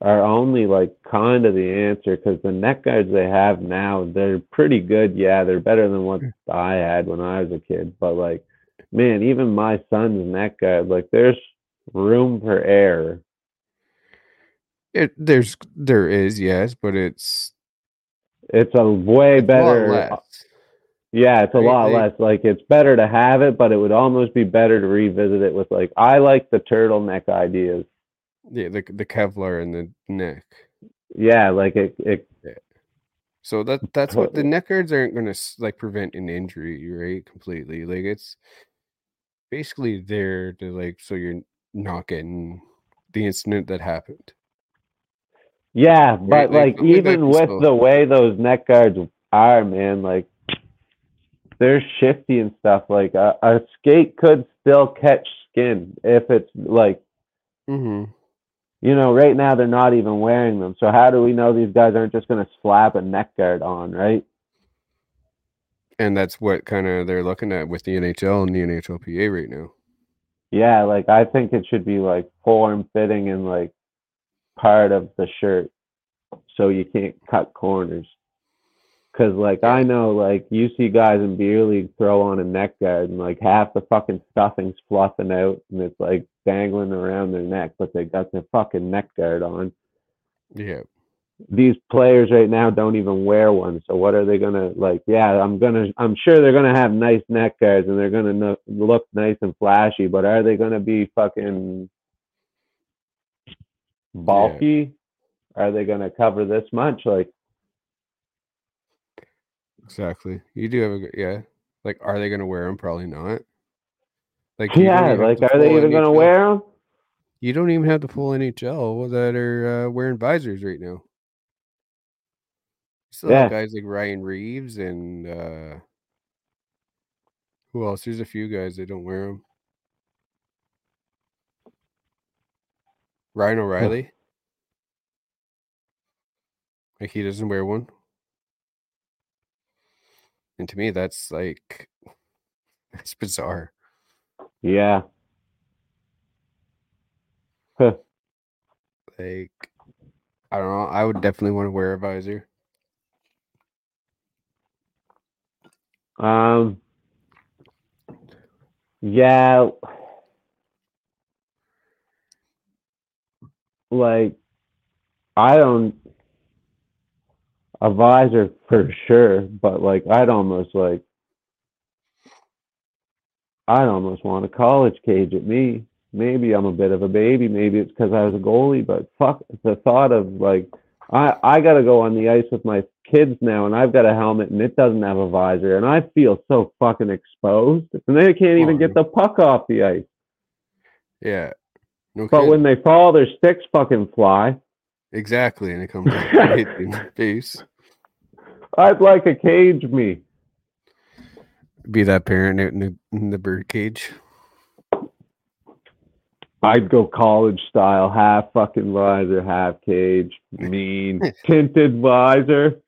Speaker 1: are only like kind of the answer because the neck guards they have now they're pretty good. Yeah, they're better than what hmm. I had when I was a kid. But like, man, even my son's neck guard, like, there's room for error.
Speaker 2: It there's there is yes but it's
Speaker 1: It's a way
Speaker 2: it's a
Speaker 1: better.
Speaker 2: Uh, less.
Speaker 1: Yeah, it's a lot less. Like, it's better to have it, but it would almost be better to revisit it with like, I like the turtleneck ideas.
Speaker 2: yeah the, the kevlar and the neck
Speaker 1: Yeah, like it, it
Speaker 2: so that that's what the neck guards aren't going to like prevent an injury right completely like it's basically there to like so you're not getting the incident that happened
Speaker 1: Yeah, but
Speaker 2: like,
Speaker 1: even with
Speaker 2: so-
Speaker 1: the way those neck guards are, man, like they're shifty and stuff. Like a, a skate could still catch skin if it's like
Speaker 2: hmm
Speaker 1: you know. Right now they're not even wearing them. So how do we know these guys aren't just going to slap a neck guard on, right?
Speaker 2: And that's what kind of they're looking at with the NHL and the NHLPA right now.
Speaker 1: Yeah, like I think it should be like form fitting and like part of the shirt, so you can't cut corners. Cause like I know like you see guys in beer league throw on a neck guard and like half the fucking stuffing's fluffing out and it's like dangling around their neck, but they got their fucking neck guard on.
Speaker 2: Yeah.
Speaker 1: These players right now don't even wear one, so what are they gonna like? Yeah, I'm gonna, I'm sure they're gonna have nice neck guards and they're gonna no, look nice and flashy, but are they gonna be fucking bulky? Are they gonna cover this much? Like,
Speaker 2: Exactly. You do have a yeah. Like, are they going to wear them? Probably not. Like,
Speaker 1: yeah, like are they even gonna wear them?
Speaker 2: You don't even have the full NHL that are uh, wearing visors right now. You still have
Speaker 1: Yeah.
Speaker 2: guys like Ryan Reaves and uh, who else? There's a few guys that don't wear them. Ryan O'Reilly. Like he doesn't wear one. And to me, that's like that's bizarre.
Speaker 1: Yeah. Huh.
Speaker 2: Like I don't know. I would definitely want to wear a visor.
Speaker 1: Um. Yeah. Like, I don't. A visor for sure, but like, I'd almost like. I'd almost want a college cage at me. Maybe I'm a bit of a baby. Maybe it's because I was a goalie, but fuck the thought of like, I I gotta go on the ice with my kids now, and I've got a helmet, and it doesn't have a visor, and I feel so fucking exposed, and they can't even get the puck off the ice.
Speaker 2: Yeah. No
Speaker 1: But
Speaker 2: kidding.
Speaker 1: when they fall, their sticks fucking fly.
Speaker 2: exactly, and it comes right in the face.
Speaker 1: I'd like a cage me.
Speaker 2: Be that parent out in the, in the bird cage.
Speaker 1: I'd go college style, half fucking visor, half cage, mean tinted visor,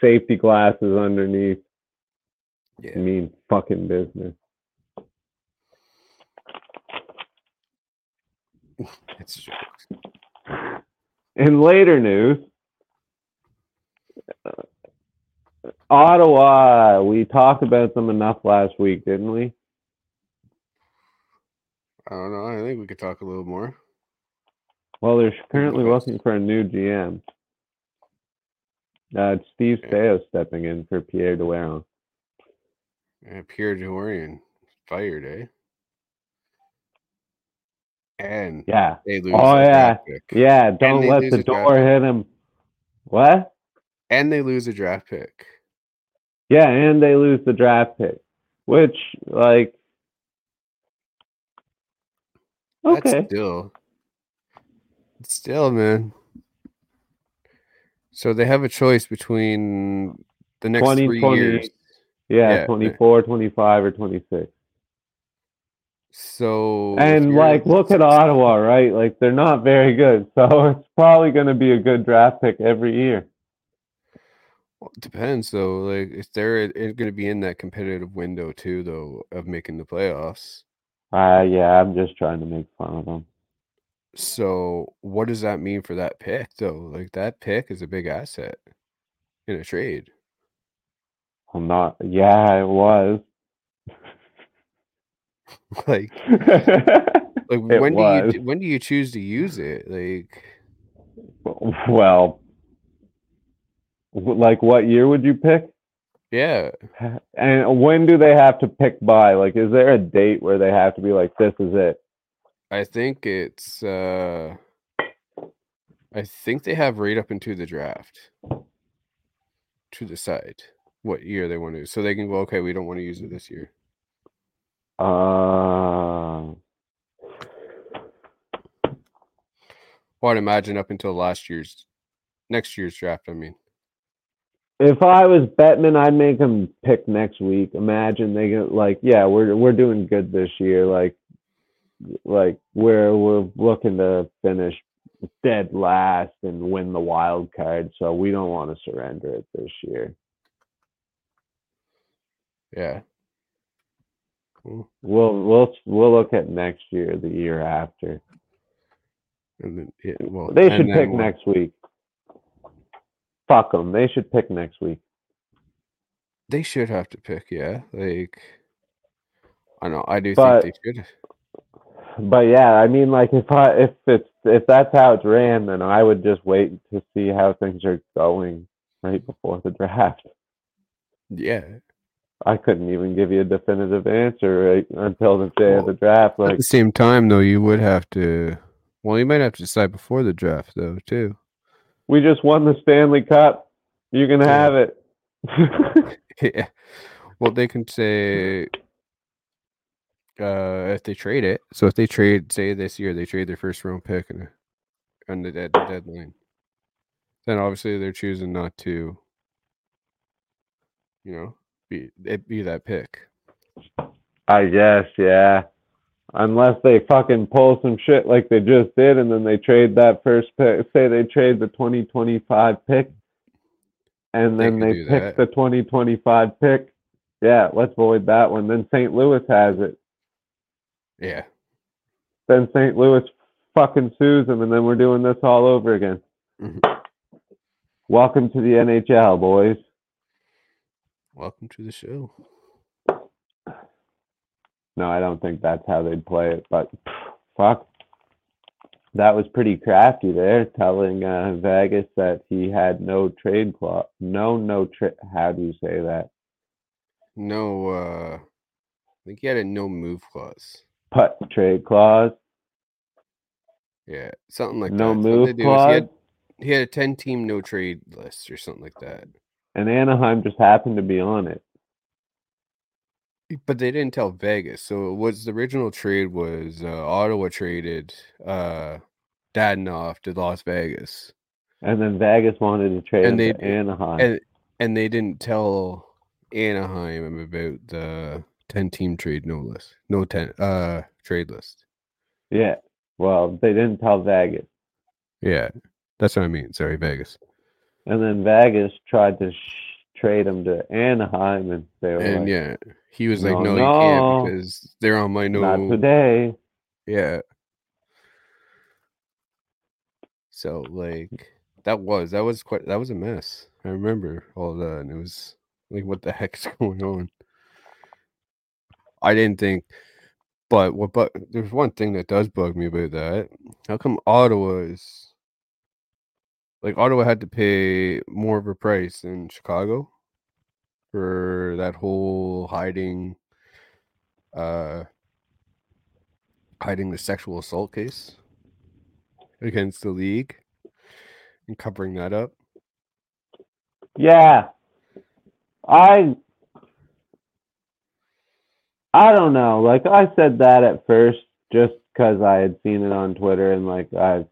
Speaker 1: safety glasses underneath,
Speaker 2: Yeah.
Speaker 1: mean fucking business.
Speaker 2: It's jokes.
Speaker 1: In later news, uh, Ottawa, we talked about them enough last week, didn't we?
Speaker 2: I don't know. I think we could talk a little more.
Speaker 1: Well, they're currently looking for a new GM. Uh, it's Steve
Speaker 2: Yeah.
Speaker 1: Stepping in for Pierre Dorion.
Speaker 2: Uh, Pierre Dorion fired, eh? And
Speaker 1: Yeah,
Speaker 2: they lose.
Speaker 1: Oh, yeah.
Speaker 2: pick.
Speaker 1: yeah. Don't let the door hit him. What?
Speaker 2: And they lose a draft pick.
Speaker 1: Yeah, and they lose the draft pick, which like
Speaker 2: That's
Speaker 1: okay.
Speaker 2: still, still, man. So they have a choice between the next three
Speaker 1: 2020.
Speaker 2: years.
Speaker 1: Yeah,
Speaker 2: Yeah.
Speaker 1: 24, 25, or 26.
Speaker 2: So
Speaker 1: And like, look at Ottawa, right? Like, they're not very good, so it's probably going to be a good draft pick every year.
Speaker 2: Well, it depends though. Like if they're going to be in that competitive window too, though, of making the playoffs.
Speaker 1: Uh, yeah, I'm just trying to make fun of them.
Speaker 2: So what does that mean for that pick though? Like that pick is a big asset in a trade.
Speaker 1: I'm not. Yeah, it was.
Speaker 2: like like when
Speaker 1: was.
Speaker 2: do you when do you choose to use it? Like
Speaker 1: well, like, what year would you pick?
Speaker 2: yeah,
Speaker 1: And when do they have to pick by? Like, is there a date where they have to be like, this is it?
Speaker 2: I think it's uh I think they have right up into the draft to decide what year they want to so they can go okay we don't want to use it this year
Speaker 1: Uh,
Speaker 2: Well, I'd imagine up until last year's, next year's draft. I mean,
Speaker 1: If I was Bettman, I'd make them pick next week. Imagine they get like, yeah, we're we're doing good this year. Like, like we're we're looking to finish dead last and win the wild card. So we don't want to surrender it this year.
Speaker 2: yeah.
Speaker 1: We'll we'll we'll look at next year, the year after.
Speaker 2: And then, yeah, well,
Speaker 1: They should pick
Speaker 2: what-
Speaker 1: next week. Fuck them. They should pick next week.
Speaker 2: They should have to pick. Yeah, like I know. I do
Speaker 1: But-
Speaker 2: think they should.
Speaker 1: But yeah, I mean, like if I if it's if that's how it's ran, then I would just wait to see how things are going right before the draft.
Speaker 2: Yeah.
Speaker 1: I couldn't even give you a definitive answer right until the day of the
Speaker 2: Well,
Speaker 1: draft.
Speaker 2: At the same time, though, you would have to. Well, you might have to decide before the draft, though, too.
Speaker 1: we just won the Stanley Cup. You can
Speaker 2: Yeah.
Speaker 1: have it.
Speaker 2: yeah. Well, they can say uh, if they trade it. So if they trade, say this year, they trade their first round pick and on the dead deadline, then obviously they're choosing not to, you know, be it be that pick.
Speaker 1: I guess, yeah. Unless they fucking pull some shit like they just did, and then they trade that first pick. Say they trade the 2025 pick, and then
Speaker 2: could
Speaker 1: they pick
Speaker 2: that.
Speaker 1: the 2025 pick. Yeah, let's void that one. Then St. Louis has it.
Speaker 2: Yeah.
Speaker 1: Then St. Louis fucking sues them, and then we're doing this all over again.
Speaker 2: Mhm.
Speaker 1: Welcome to the NHL, boys.
Speaker 2: Welcome to the show.
Speaker 1: No, I don't think that's how they'd play it, but fuck. That was pretty crafty there, telling uh, Vegas that he had no trade clause. No, no trade. How do you say that?
Speaker 2: No, uh, I think he had a no move clause.
Speaker 1: Put trade clause.
Speaker 2: Yeah, something like
Speaker 1: no
Speaker 2: that.
Speaker 1: Move
Speaker 2: they do is
Speaker 1: clause.
Speaker 2: He had, he had a 10 team no trade list or something like that.
Speaker 1: And Anaheim just happened to be on it.
Speaker 2: But they didn't tell Vegas. So it was the original trade was uh, Ottawa traded uh Dadonov to Las Vegas.
Speaker 1: And then Vegas wanted to trade
Speaker 2: And they-
Speaker 1: to Anaheim.
Speaker 2: And and they didn't tell Anaheim about the 10 team trade no list. No 10 uh trade list.
Speaker 1: yeah. Well, they didn't tell Vegas.
Speaker 2: Yeah. That's what I mean. Sorry, Vegas.
Speaker 1: And then Vegas tried to sh- trade him to Anaheim, and they were
Speaker 2: And
Speaker 1: like,
Speaker 2: yeah, he was like,
Speaker 1: No,
Speaker 2: No, you can't because they're on my no
Speaker 1: "Not today."
Speaker 2: Yeah. So like that was that was quite that was a mess. I remember all that and it was like what the heck's going on? I didn't think but what but there's one thing that does bug me about that. How come Ottawa is like Ottawa had to pay more of a price than Chicago for that whole hiding uh hiding the sexual assault case against the league and covering that up.
Speaker 1: Yeah. I I don't know. Like I said that at first just cuz I had seen it on Twitter and like I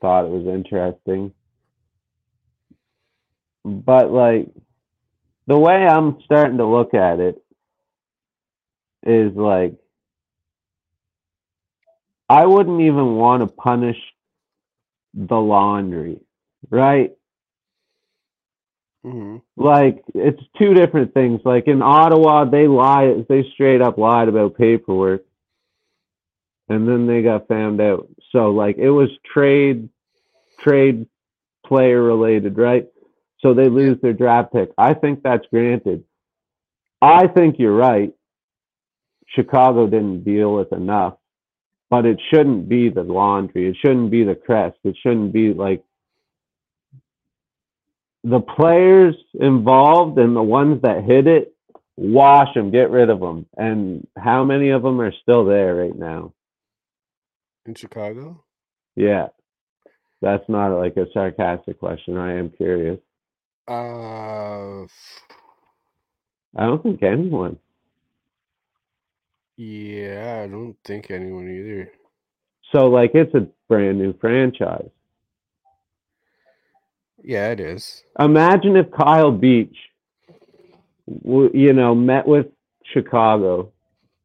Speaker 1: thought it was interesting. But like the way I'm starting to look at it is like I wouldn't even want to punish the laundry, right?
Speaker 2: Mm-hmm.
Speaker 1: like it's two different things. Like in Ottawa, they lie, they straight up lied about paperwork, and then they got found out. So like it was trade, trade player related, right? So they lose their draft pick. I think that's granted. I think you're right. Chicago didn't deal with enough, but it shouldn't be the laundry. It shouldn't be the crest. It shouldn't be like the players involved and the ones that hit it, wash them, get rid of them. And how many of them are still there right now?
Speaker 2: In Chicago?
Speaker 1: Yeah. That's not like a sarcastic question. I am curious.
Speaker 2: Uh
Speaker 1: I don't think anyone.
Speaker 2: yeah, I don't think anyone either.
Speaker 1: So like it's a brand new franchise.
Speaker 2: Yeah, it is.
Speaker 1: Imagine if Kyle Beach, you know, met with Chicago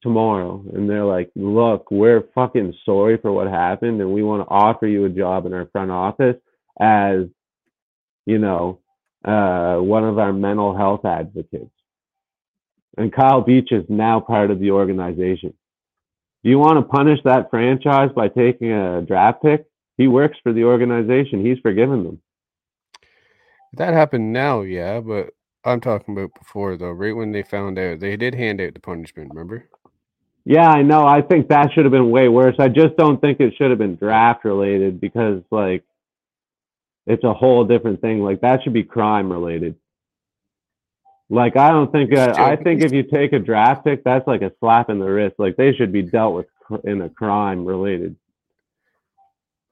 Speaker 1: tomorrow and they're like, look, we're fucking sorry for what happened and we want to offer you a job in our front office as, you know, uh, one of our mental health advocates. And Kyle Beach is now part of the organization. Do you want to punish that franchise by taking a draft pick? He works for the organization. He's forgiven them.
Speaker 2: That happened now, yeah, but I'm talking about before though. Right when they found out, they did hand out the punishment. Remember?
Speaker 1: Yeah, I know. I think that should have been way worse. I just don't think it should have been draft related because like it's a whole different thing. Like that should be crime related. Like I don't think uh, I think if you take a draft pick, that's like a slap in the wrist. Like they should be dealt with in a crime related.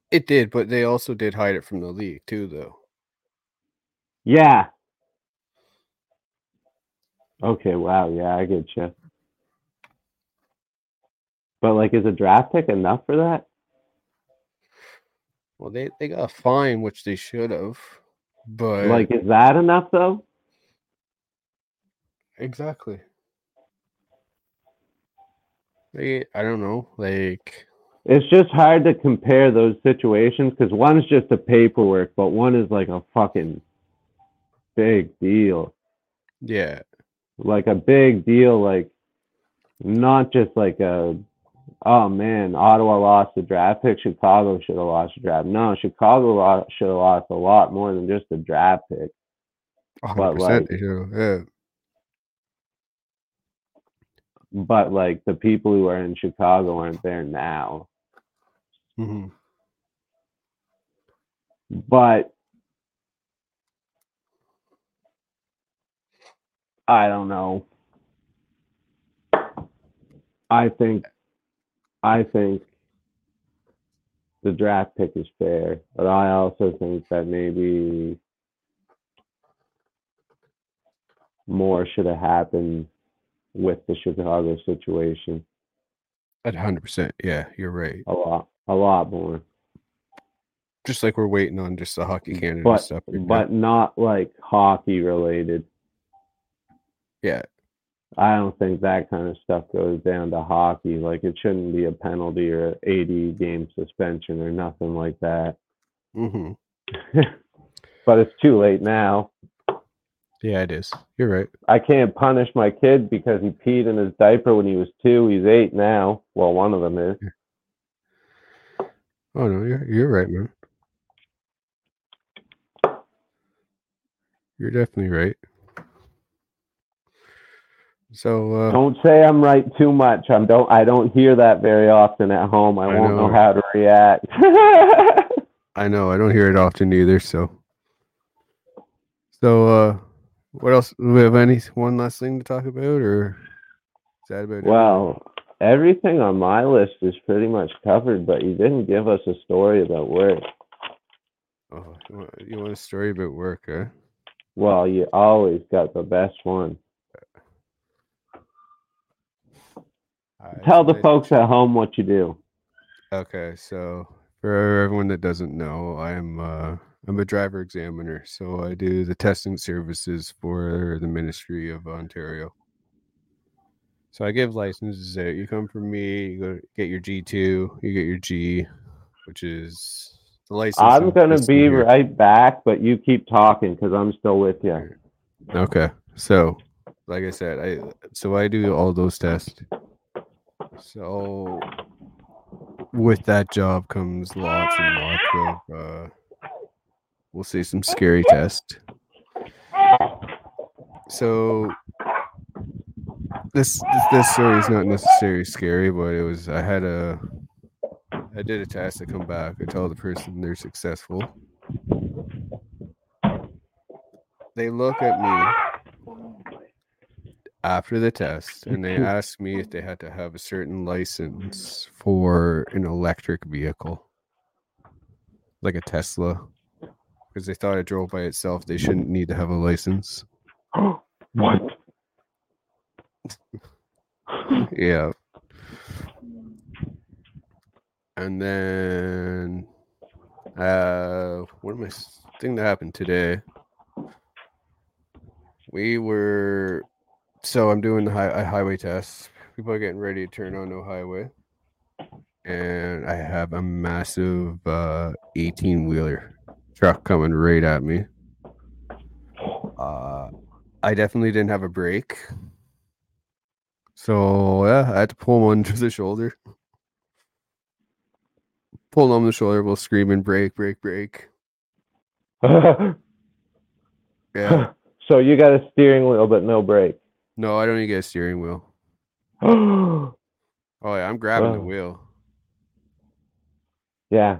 Speaker 2: It did, but they also did hide it from the league too, though.
Speaker 1: Yeah. Okay. Wow. Yeah, I get you. But like, is a draft pick enough for that?
Speaker 2: Well, they they got a fine, which they should have, but
Speaker 1: Like, is that enough though?
Speaker 2: exactly. They, I don't know, like
Speaker 1: It's just hard to compare those situations because one's just a paperwork, but one is like a fucking big deal.
Speaker 2: yeah,
Speaker 1: Like a big deal, like not just like a oh man, Ottawa lost the draft pick, Chicago should have lost the draft. No, Chicago lo- should have lost a lot more than just a draft pick. But,
Speaker 2: hundred
Speaker 1: like-
Speaker 2: percent they should have. Yeah,
Speaker 1: But like the people who are in Chicago aren't there now.
Speaker 2: hmm
Speaker 1: But I don't know. I think I think the draft pick is fair, but I also think that maybe more should have happened with the Chicago situation.
Speaker 2: at hundred percent. Yeah, you're right.
Speaker 1: A lot, a lot more.
Speaker 2: Just like we're waiting on just the hockey Canada
Speaker 1: But
Speaker 2: stuff. right now.
Speaker 1: but not like hockey related.
Speaker 2: yeah,
Speaker 1: I don't think that kind of stuff goes down to hockey. Like it shouldn't be a penalty or 80 game suspension or nothing like that.
Speaker 2: hmm
Speaker 1: but it's too late now.
Speaker 2: yeah, it is. You're right.
Speaker 1: I can't punish my kid because he peed in his diaper when he was two. He's eight now. Well, one of them is.
Speaker 2: Oh no, you're you're right, man. You're definitely right. So uh,
Speaker 1: Don't say I'm right too much. I'm don't. I don't hear that very often at home. I,
Speaker 2: I
Speaker 1: won't know
Speaker 2: know.
Speaker 1: how to react.
Speaker 2: I know I don't hear it often either. So, so uh, what else? Do we have any one last thing to talk about, or is that about it?
Speaker 1: well, everything on my list is pretty much covered, but you didn't give us a story about work.
Speaker 2: Oh, you want, you want a story about work, huh?
Speaker 1: Well, you always got the best one.
Speaker 2: Alright,
Speaker 1: Tell
Speaker 2: so
Speaker 1: the folks at home what you do.
Speaker 2: Okay, so for everyone that doesn't know, I'm uh I'm a driver examiner, so I do the testing services for the Ministry of Ontario. So I give licenses out. You come from me, you go get your G two, you get your G, which is the license.
Speaker 1: I'm gonna be
Speaker 2: here.
Speaker 1: right back, but you keep talking because I'm still with you.
Speaker 2: Okay, so like I said, I so I do all those tests. So with that job comes lots and lots of uh we'll say some scary tests. So this this, this story is not necessarily scary, but it was I had a I did a test. to come back. I tell the person they're successful. They look at me after the test and they asked me if they had to have a certain license for an electric vehicle, like a Tesla, because they thought it drove by itself. They shouldn't need to have a license.
Speaker 1: what?
Speaker 2: Yeah. And then, uh, what am I thing that happened today? We were, so I'm doing the high, highway test. People are getting ready to turn on no highway, and I have a massive uh 18 wheeler truck coming right at me. Uh, I definitely didn't have a brake, so yeah, I had to pull him under the shoulder. Pull him on the shoulder while screaming, "Brake! Brake! Brake!" Yeah.
Speaker 1: so you got a steering wheel but no brake.
Speaker 2: No, I don't even get a steering wheel.
Speaker 1: yeah.
Speaker 2: Oh yeah, I'm grabbing the wheel.
Speaker 1: Yeah.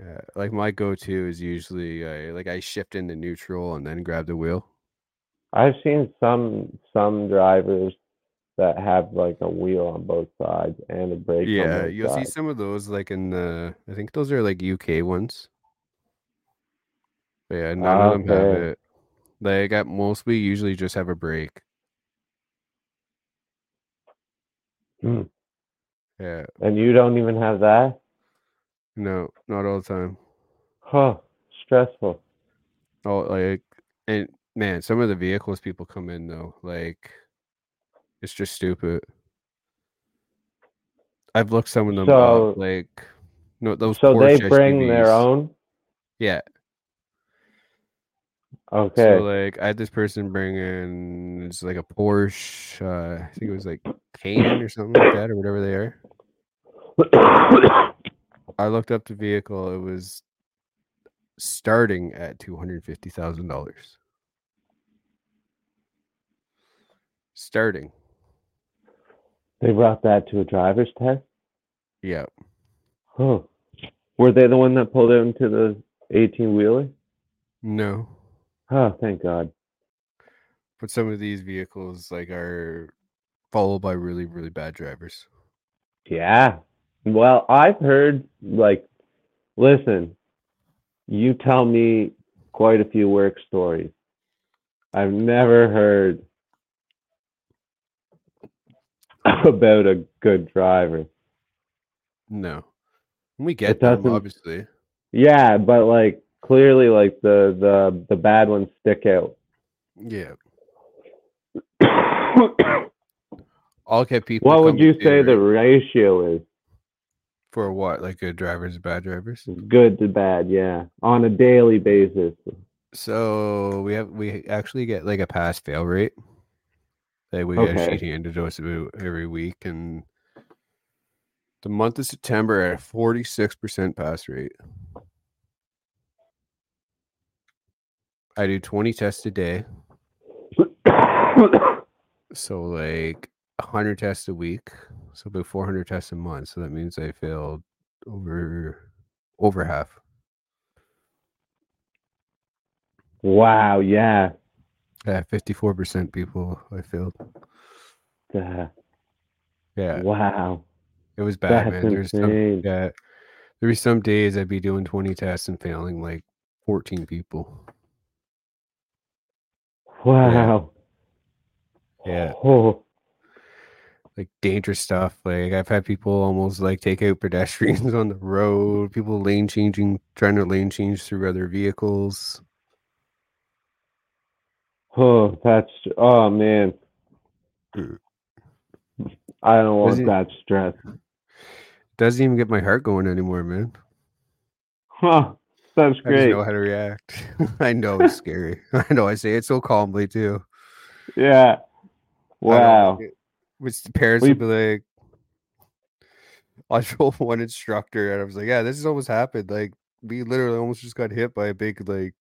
Speaker 2: Yeah, like my go-to is usually uh, like I shift into neutral and then grab the wheel.
Speaker 1: I've seen some some drivers that have like a wheel on both sides and a brake
Speaker 2: Yeah, you'll see some of those like in the. I think those are like UK ones. But yeah, none of them have it. Like at most, we usually just have a brake.
Speaker 1: Hmm.
Speaker 2: Yeah,
Speaker 1: And you don't even have that?
Speaker 2: no, not all the time.
Speaker 1: Huh. Stressful.
Speaker 2: Oh, like, and man, some of the vehicles people come in though, like, it's just stupid. I've looked some of them
Speaker 1: So-
Speaker 2: up, like, no, those.
Speaker 1: So they
Speaker 2: Porsche
Speaker 1: bring their own?
Speaker 2: Yeah.
Speaker 1: Okay.
Speaker 2: So like, I had this person bring in it's like a Porsche. Uh, I think it was like Cayenne or something like that, or whatever they are. I looked up the vehicle. It was starting at two hundred fifty thousand dollars. Starting,
Speaker 1: they brought that to a driver's test?
Speaker 2: yeah.
Speaker 1: Huh. Were they the one that pulled into the 18 wheeler?
Speaker 2: No,
Speaker 1: Oh, thank God.
Speaker 2: but some of these vehicles like are followed by really, really bad drivers.
Speaker 1: Yeah. Well, I've heard like listen, you tell me quite a few work stories. I've never heard about a good driver.
Speaker 2: No, we get them obviously.
Speaker 1: Yeah, but like clearly like the the the bad ones stick out.
Speaker 2: Yeah, get people.
Speaker 1: what would you say the ratio is?
Speaker 2: for what? Like good drivers, bad drivers.
Speaker 1: Good to bad, yeah. On a daily basis.
Speaker 2: So we have we actually get like a pass fail rate. Like we get a
Speaker 1: Okay.
Speaker 2: sheet handed to us about every week, and the month of September at forty six percent pass rate. I do twenty tests a day, so like hundred tests a week, so about four hundred tests a month. So that means I failed over over half.
Speaker 1: wow, yeah.
Speaker 2: Yeah, fifty four percent people I failed.
Speaker 1: Uh,
Speaker 2: Yeah,
Speaker 1: Wow.
Speaker 2: it was bad,
Speaker 1: That's
Speaker 2: man. There's some yeah, there be some days I'd be doing twenty tests and failing like fourteen people.
Speaker 1: Wow.
Speaker 2: Yeah.
Speaker 1: Oh,
Speaker 2: Like dangerous stuff. Like I've had people almost like take out pedestrians on the road. People lane changing, trying to lane change through other vehicles.
Speaker 1: oh, that's oh man. I don't want that stress.
Speaker 2: Doesn't even get my heart going anymore, man.
Speaker 1: Huh. That's
Speaker 2: I just know how to react. I know it's scary. I know I say it so calmly too.
Speaker 1: Yeah. Wow.
Speaker 2: Which the parents
Speaker 1: We-
Speaker 2: would be like, I told one instructor, and I was like, "Yeah, this has almost happened. Like, we literally almost just got hit by a big like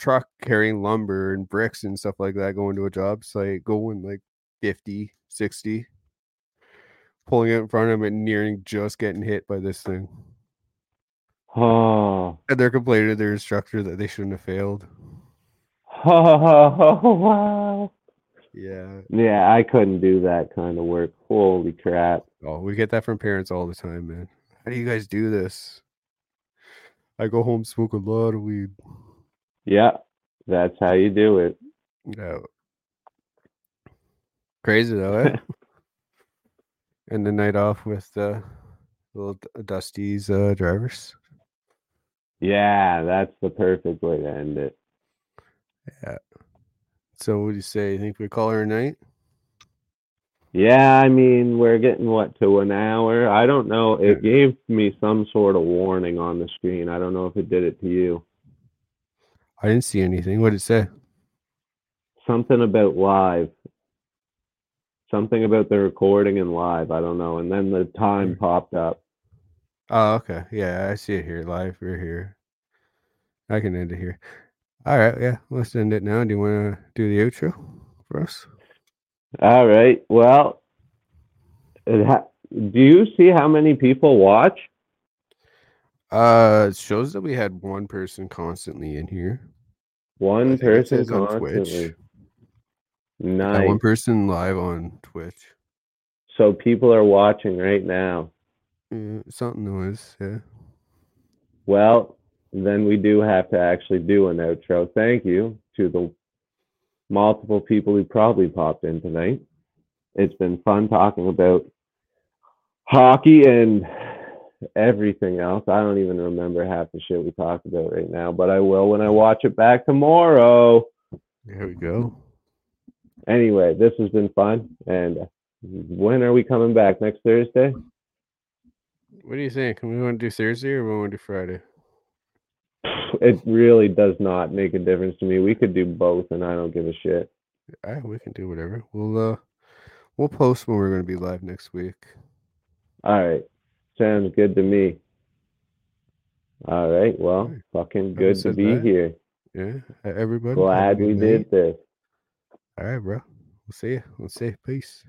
Speaker 2: truck carrying lumber and bricks and stuff like that going to a job site, going like 50, 60, pulling it in front of him and nearing just getting hit by this thing.
Speaker 1: Oh.
Speaker 2: And they're complaining to their instructor that they shouldn't have failed.
Speaker 1: Oh, wow.
Speaker 2: Yeah.
Speaker 1: Yeah, I couldn't do that kind of work. Holy crap.
Speaker 2: Oh, we get that from parents all the time, man. How do you guys do this? I go home, smoke a lot of weed.
Speaker 1: Yeah, that's how you do it.
Speaker 2: Yeah. Crazy though, eh? and the night off with the Little Dusty's uh, drivers.
Speaker 1: Yeah, that's the perfect way to end it.
Speaker 2: Yeah. So what do you say? You think we call her a night?
Speaker 1: Yeah, I mean, we're getting what to an hour. I don't know. It gave me some sort of warning on the screen. I don't know if it did it to you.
Speaker 2: I didn't see anything. What did it say?
Speaker 1: Something about live. Something about the recording and live. I don't know. And then the time popped up.
Speaker 2: Oh, okay. Yeah, I see it here live. We're here. I can end it here. All right. Yeah, let's end it now. Do you want to do the outro for us?
Speaker 1: All right. Well, it ha- do you see how many people watch?
Speaker 2: Uh, it shows that we had one person constantly in here.
Speaker 1: One person
Speaker 2: on. Twitch.
Speaker 1: Nice.
Speaker 2: One person live on Twitch.
Speaker 1: So people are watching right now.
Speaker 2: Yeah, something noise. Yeah.
Speaker 1: Well, then we do have to actually do an outro. Thank you to the multiple people who probably popped in tonight. It's been fun talking about hockey and everything else. I don't even remember half the shit we talked about right now, but I will when I watch it back tomorrow.
Speaker 2: There we go.
Speaker 1: Anyway, this has been fun. And when are we coming back? Next Thursday?
Speaker 2: What do you think? We want to do Thursday or we want to do Friday?
Speaker 1: It really does not make a difference to me. We could do both, and I don't give a shit.
Speaker 2: All right, we can do whatever. We'll uh, we'll post when we're going to be live next week.
Speaker 1: All right. Sounds good to me. All right. Well, fucking good to be
Speaker 2: that.
Speaker 1: here.
Speaker 2: Yeah, everybody.
Speaker 1: Glad we
Speaker 2: night.
Speaker 1: did this.
Speaker 2: All right, bro. We'll see you. We'll see you. Peace.